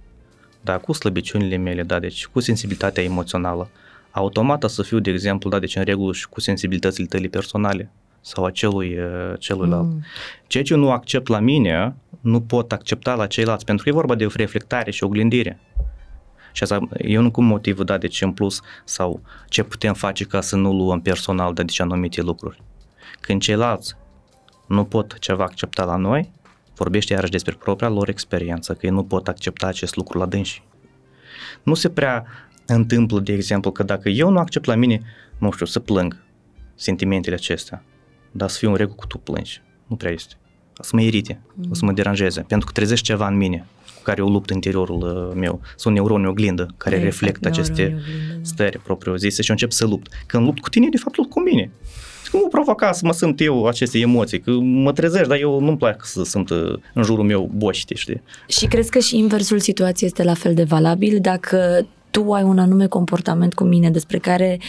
da, cu slăbiciunile mele, da, deci cu sensibilitatea emoțională, automat să fiu, de exemplu, da, deci în regulă și cu sensibilitățile tale personale sau a celui, uh, celuilalt. Mm. Ceea ce eu nu accept la mine, nu pot accepta la ceilalți, pentru că e vorba de reflectare și oglindire. Și asta e un cum motivul, da, de ce în plus sau ce putem face ca să nu luăm personal de ce anumite lucruri. Când ceilalți nu pot ceva accepta la noi, vorbește iarăși despre propria lor experiență, că ei nu pot accepta acest lucru la dânsi. Nu se prea întâmplă, de exemplu, că dacă eu nu accept la mine, nu știu, să plâng sentimentele acestea, dar să fiu în regulă cu tu plângi. Nu prea este. O să mă irite, o să mă deranjeze, pentru că trezește ceva în mine cu care eu lupt interiorul uh, meu. Sunt neuroni oglindă care exact, reflectă aceste oglindă, da. stări propriu zise și eu încep să lupt. Când lupt cu tine, de fapt lupt cu mine. Cum mă provoca să mă simt eu aceste emoții, că mă trezești, dar eu nu-mi plac să sunt uh, în jurul meu boști, știi? Și crezi că și inversul situației este la fel de valabil dacă tu ai un anume comportament cu mine despre care,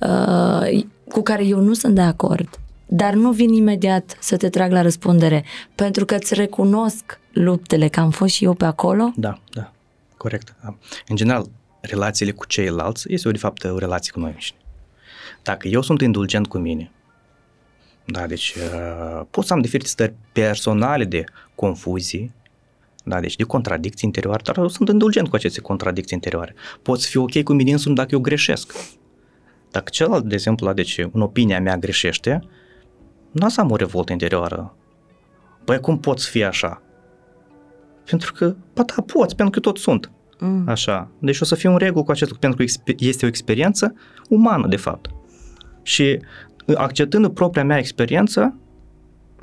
uh, cu care eu nu sunt de acord, dar nu vin imediat să te trag la răspundere, pentru că îți recunosc luptele, că am fost și eu pe acolo? Da, da, corect. În general, relațiile cu ceilalți este, de fapt, o relație cu noi înșine. Dacă eu sunt indulgent cu mine, da, deci uh, pot să am diferite stări personale de confuzii, da, deci de contradicții interioare, dar eu sunt indulgent cu aceste contradicții interioare. Pot să fiu ok cu mine însumi dacă eu greșesc. Dacă celălalt, de exemplu, la deci, în opinia mea greșește, nu să am o revoltă interioară. Băi, cum poți fi așa? Pentru că, ba da, poți, pentru că tot sunt. Mm. Așa. Deci o să fie un regul cu acest lucru, pentru că este o experiență umană, de fapt. Și acceptând propria mea experiență,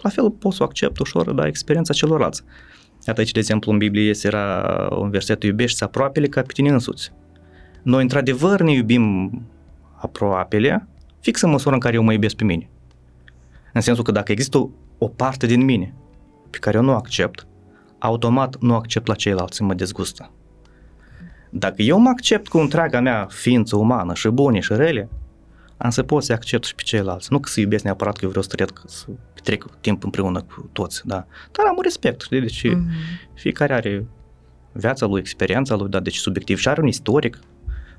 la fel pot să o accept ușor, da, experiența celorlalți. Iată aici, de exemplu, în Biblie era un verset, iubești aproapele ca pe tine însuți. Noi, într-adevăr, ne iubim aproapele, fix în măsura în care eu mă iubesc pe mine. În sensul că dacă există o, o parte din mine pe care eu nu accept, automat nu accept la ceilalți, mă dezgustă. Dacă eu mă accept cu întreaga mea ființă umană și bune și rele, am să pot să accept și pe ceilalți. Nu că să iubesc neapărat că eu vreau să trec, să petrec timp împreună cu toți, da. Dar am un respect, știi? Deci mm-hmm. fiecare are viața lui, experiența lui, da, deci subiectiv și are un istoric,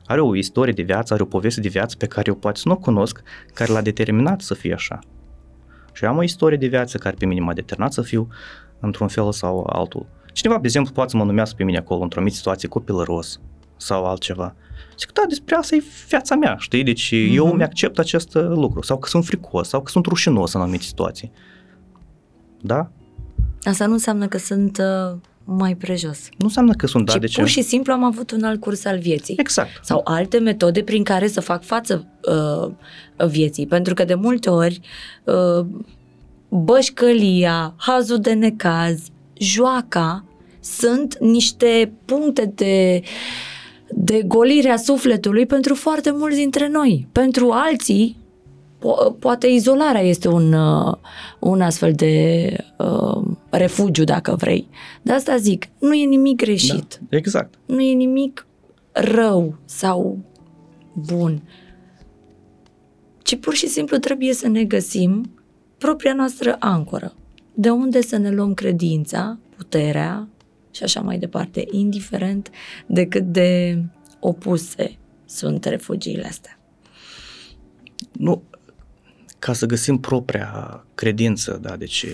are o istorie de viață, are o poveste de viață pe care eu poate să nu o cunosc, care l-a determinat să fie așa. Și eu am o istorie de viață care pe mine m-a determinat să fiu într-un fel sau altul. Cineva, de exemplu, poate să mă numească pe mine acolo într-o mică situație copilăros sau altceva. Zic, da, despre asta e viața mea, știi? Deci mm-hmm. eu mi-accept acest lucru. Sau că sunt fricos, sau că sunt rușinos în anumite situații. Da? Asta nu înseamnă că sunt uh, mai prejos. Nu înseamnă că sunt, da, ci de ce? pur și simplu am avut un alt curs al vieții. Exact. Sau alte metode prin care să fac față uh, vieții. Pentru că de multe ori uh, bășcălia, hazul de necaz, joaca sunt niște puncte de de golirea sufletului pentru foarte mulți dintre noi. Pentru alții, po- poate izolarea este un, uh, un astfel de uh, refugiu, dacă vrei. De asta zic, nu e nimic greșit. Da, exact. Nu e nimic rău sau bun. Ci pur și simplu trebuie să ne găsim propria noastră ancoră. De unde să ne luăm credința, puterea și așa mai departe, indiferent de cât de opuse sunt refugiile astea. Nu, ca să găsim propria credință, da, deci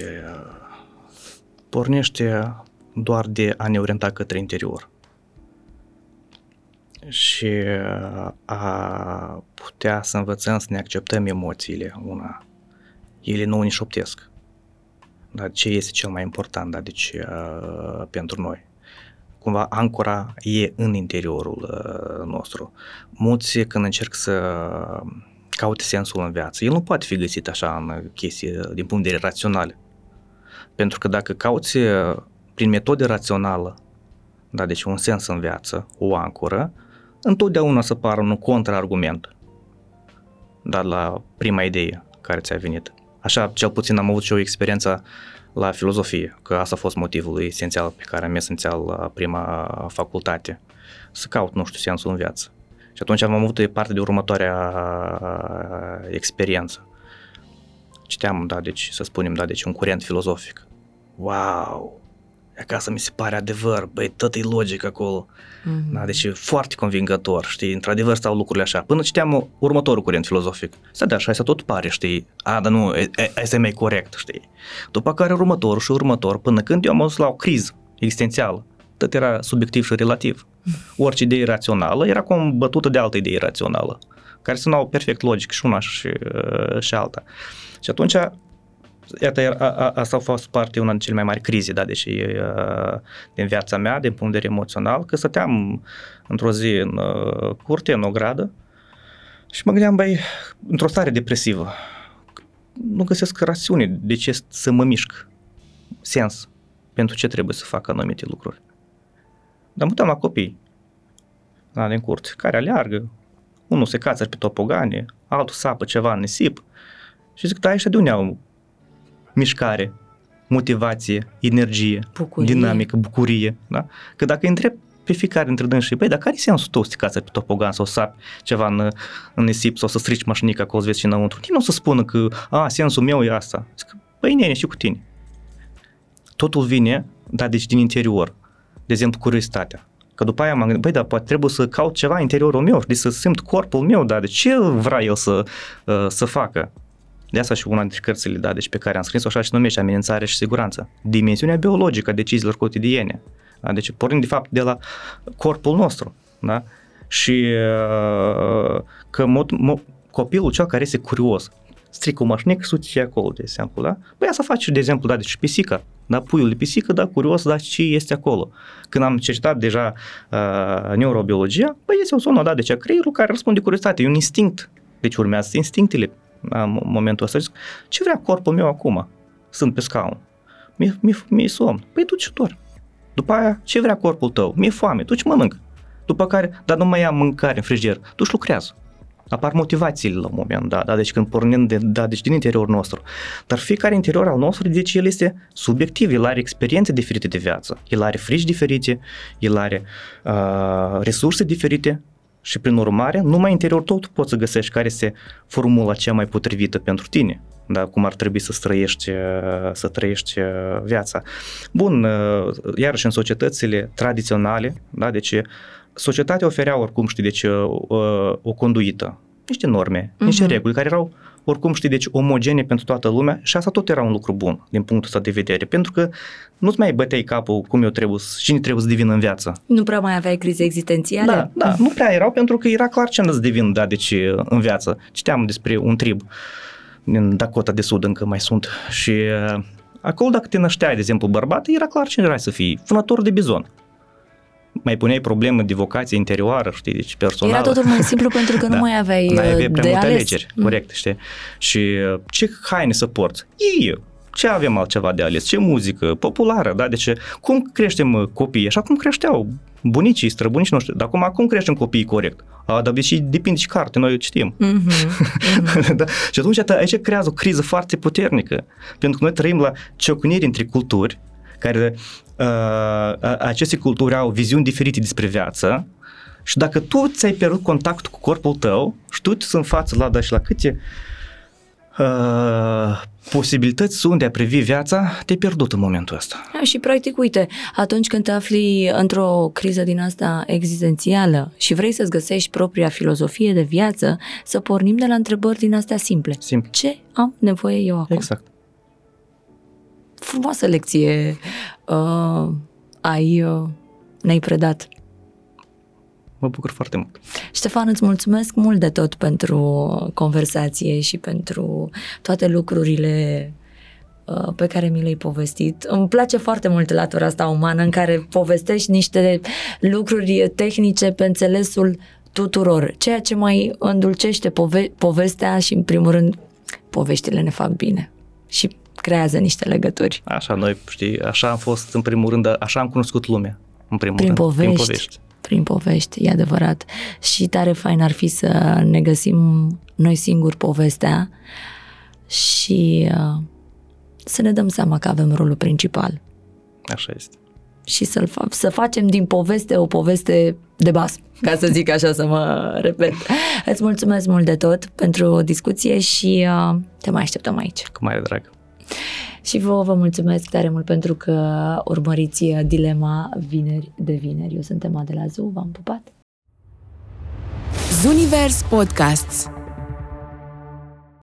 pornește doar de a ne orienta către interior și a putea să învățăm să ne acceptăm emoțiile, una. Ele nu ne șoptesc. Dar ce este cel mai important, da, deci uh, pentru noi? Cumva ancora e în interiorul uh, nostru. Mulți când încerc să caute sensul în viață, el nu poate fi găsit așa în chestii din punct de vedere rațional. Pentru că dacă cauți prin metode rațională, da, deci un sens în viață, o ancoră, întotdeauna să pară un contraargument, dar la prima idee care ți-a venit. Așa, cel puțin am avut și o experiență la filozofie, că asta a fost motivul esențial pe care am esențial la prima facultate, să caut, nu știu, sensul în viață. Și atunci am avut parte de următoarea experiență. Citeam, da, deci, să spunem, da, deci un curent filozofic. Wow! Acasă mi se pare adevăr, băi, tot e logic acolo. Mm-hmm. Da, deci e foarte convingător, știi, într-adevăr stau lucrurile așa. Până citeam următorul curent filozofic. Să da, așa, să tot pare, știi, a, dar nu, asta e mai corect, știi. După care următorul și următor, până când eu am ajuns la o criză existențială. Tot era subiectiv și relativ. Orice idee rațională era combătută de altă idee rațională, care sunau perfect logic și una și, și alta. Și atunci iată, a, a, asta a fost parte una din cele mai mari crize, da, deși din viața mea, din punct de vedere emoțional, că stăteam într-o zi în curte, în o gradă, și mă gândeam, băi, într-o stare depresivă, nu găsesc rațiune de ce să mă mișc, sens, pentru ce trebuie să fac anumite lucruri. Dar mă la copii, da, din curte, care aleargă, unul se cață pe topogane, altul sapă ceva în nisip, și zic, da, ăștia de unde au mișcare, motivație, energie, bucurie. dinamică, bucurie. Da? Că dacă îi întreb pe fiecare dintre dânsii, băi, dar care e sensul tău să te cați pe topogan sau să sapi ceva în, în nisip sau să strici mașinica acolo să vezi și înăuntru? Nimeni nu o să spună că, a, sensul meu e asta. Zic, băi, nene, și cu tine. Totul vine, da, deci din interior. De exemplu, curiozitatea. Că după aia m-am gândit, băi, dar poate trebuie să caut ceva în interiorul meu, de să simt corpul meu, da, de ce vrea el să, uh, să facă? De asta și una dintre cărțile, da, deci pe care am scris-o așa și numește amenințare și siguranță. Dimensiunea biologică a deciziilor cotidiene. Da? Deci pornind de fapt de la corpul nostru. Da? Și uh, că mod, mod, copilul cel care este curios, strică o mașină, suci acolo, de exemplu, da? Păi asta face, de exemplu, da, deci pisica, da, puiul de pisică, da, curios, da, ce este acolo. Când am cercetat deja uh, neurobiologia, păi este o zonă, da, deci a creierul care răspunde curiozitate, e un instinct. Deci urmează instinctele în momentul ăsta. Zic, ce vrea corpul meu acum? Sunt pe scaun. Mi-e, mi-e, mi-e somn. Păi tu ce dor. După aia, ce vrea corpul tău? Mi-e foame. Tu ce mănânc? După care, dar nu mai am mâncare în frigider. Tu și lucrează apar motivațiile la un moment dat, da? deci când pornim de, da, deci din interiorul nostru. Dar fiecare interior al nostru, deci el este subiectiv, el are experiențe diferite de viață, el are frici diferite, el are uh, resurse diferite și prin urmare, numai interior tot poți să găsești care este formula cea mai potrivită pentru tine, da, cum ar trebui să trăiești, să trăiești viața. Bun, iarăși în societățile tradiționale, da, deci societatea oferea oricum, știi, deci o, o conduită, niște norme, uh-huh. niște reguli care erau oricum, știi, deci omogene pentru toată lumea și asta tot era un lucru bun din punctul ăsta de vedere, pentru că nu-ți mai băteai capul cum eu trebuie, cine trebuie să devin în viață. Nu prea mai aveai crize existențiale? Da, da, nu prea erau pentru că era clar ce să devin, da, deci în viață. Citeam despre un trib din Dakota de Sud încă mai sunt și acolo dacă te nășteai, de exemplu, bărbat, era clar ce erai să fii, vânător de bizon mai puneai probleme de vocație interioară, știi, deci personală. Era totul mai simplu pentru că da. nu mai aveai, N-ai avea uh, prea multe alegeri, mm. corect, știi? Și uh, ce haine să porți? Ei, ce avem altceva de ales? Ce muzică? Populară, da? Deci cum creștem uh, copiii? Așa cum creșteau bunicii, străbunicii noștri. Dar acum cum creștem copiii corect? A, dar și depinde și carte, noi citim. Mm-hmm. Mm-hmm. da? Și atunci aici creează o criză foarte puternică. Pentru că noi trăim la ciocniri între culturi, care uh, aceste culturi au viziuni diferite despre viață și dacă tu ți-ai pierdut contactul cu corpul tău și tu ți în față la, da, și la câte uh, posibilități sunt de a privi viața, te-ai pierdut în momentul ăsta. Da, și practic, uite, atunci când te afli într-o criză din asta existențială și vrei să-ți găsești propria filozofie de viață, să pornim de la întrebări din astea simple. Simplu. Ce am nevoie eu acum? Exact frumoasă lecție uh, ai, uh, ne-ai predat. Mă bucur foarte mult. Ștefan, îți mulțumesc mult de tot pentru conversație și pentru toate lucrurile uh, pe care mi le-ai povestit. Îmi place foarte mult latura asta umană în care povestești niște lucruri tehnice pe înțelesul tuturor, ceea ce mai îndulcește pove- povestea și, în primul rând, poveștile ne fac bine. Și creează niște legături. Așa, noi, știi, așa am fost în primul rând, așa am cunoscut lumea, în primul prin rând. Povești, prin povești. Prin povești, e adevărat. Și tare fain ar fi să ne găsim noi singuri povestea și uh, să ne dăm seama că avem rolul principal. Așa este. Și să să facem din poveste o poveste de bas, ca să zic așa, să mă repet. Îți mulțumesc mult de tot pentru discuție și uh, te mai așteptăm aici. Cu mare drag. Și vă vă mulțumesc tare mult pentru că urmăriți Dilema vineri de vineri. Eu sunt Emma de la ZU, v-am pupat! Zunivers Podcasts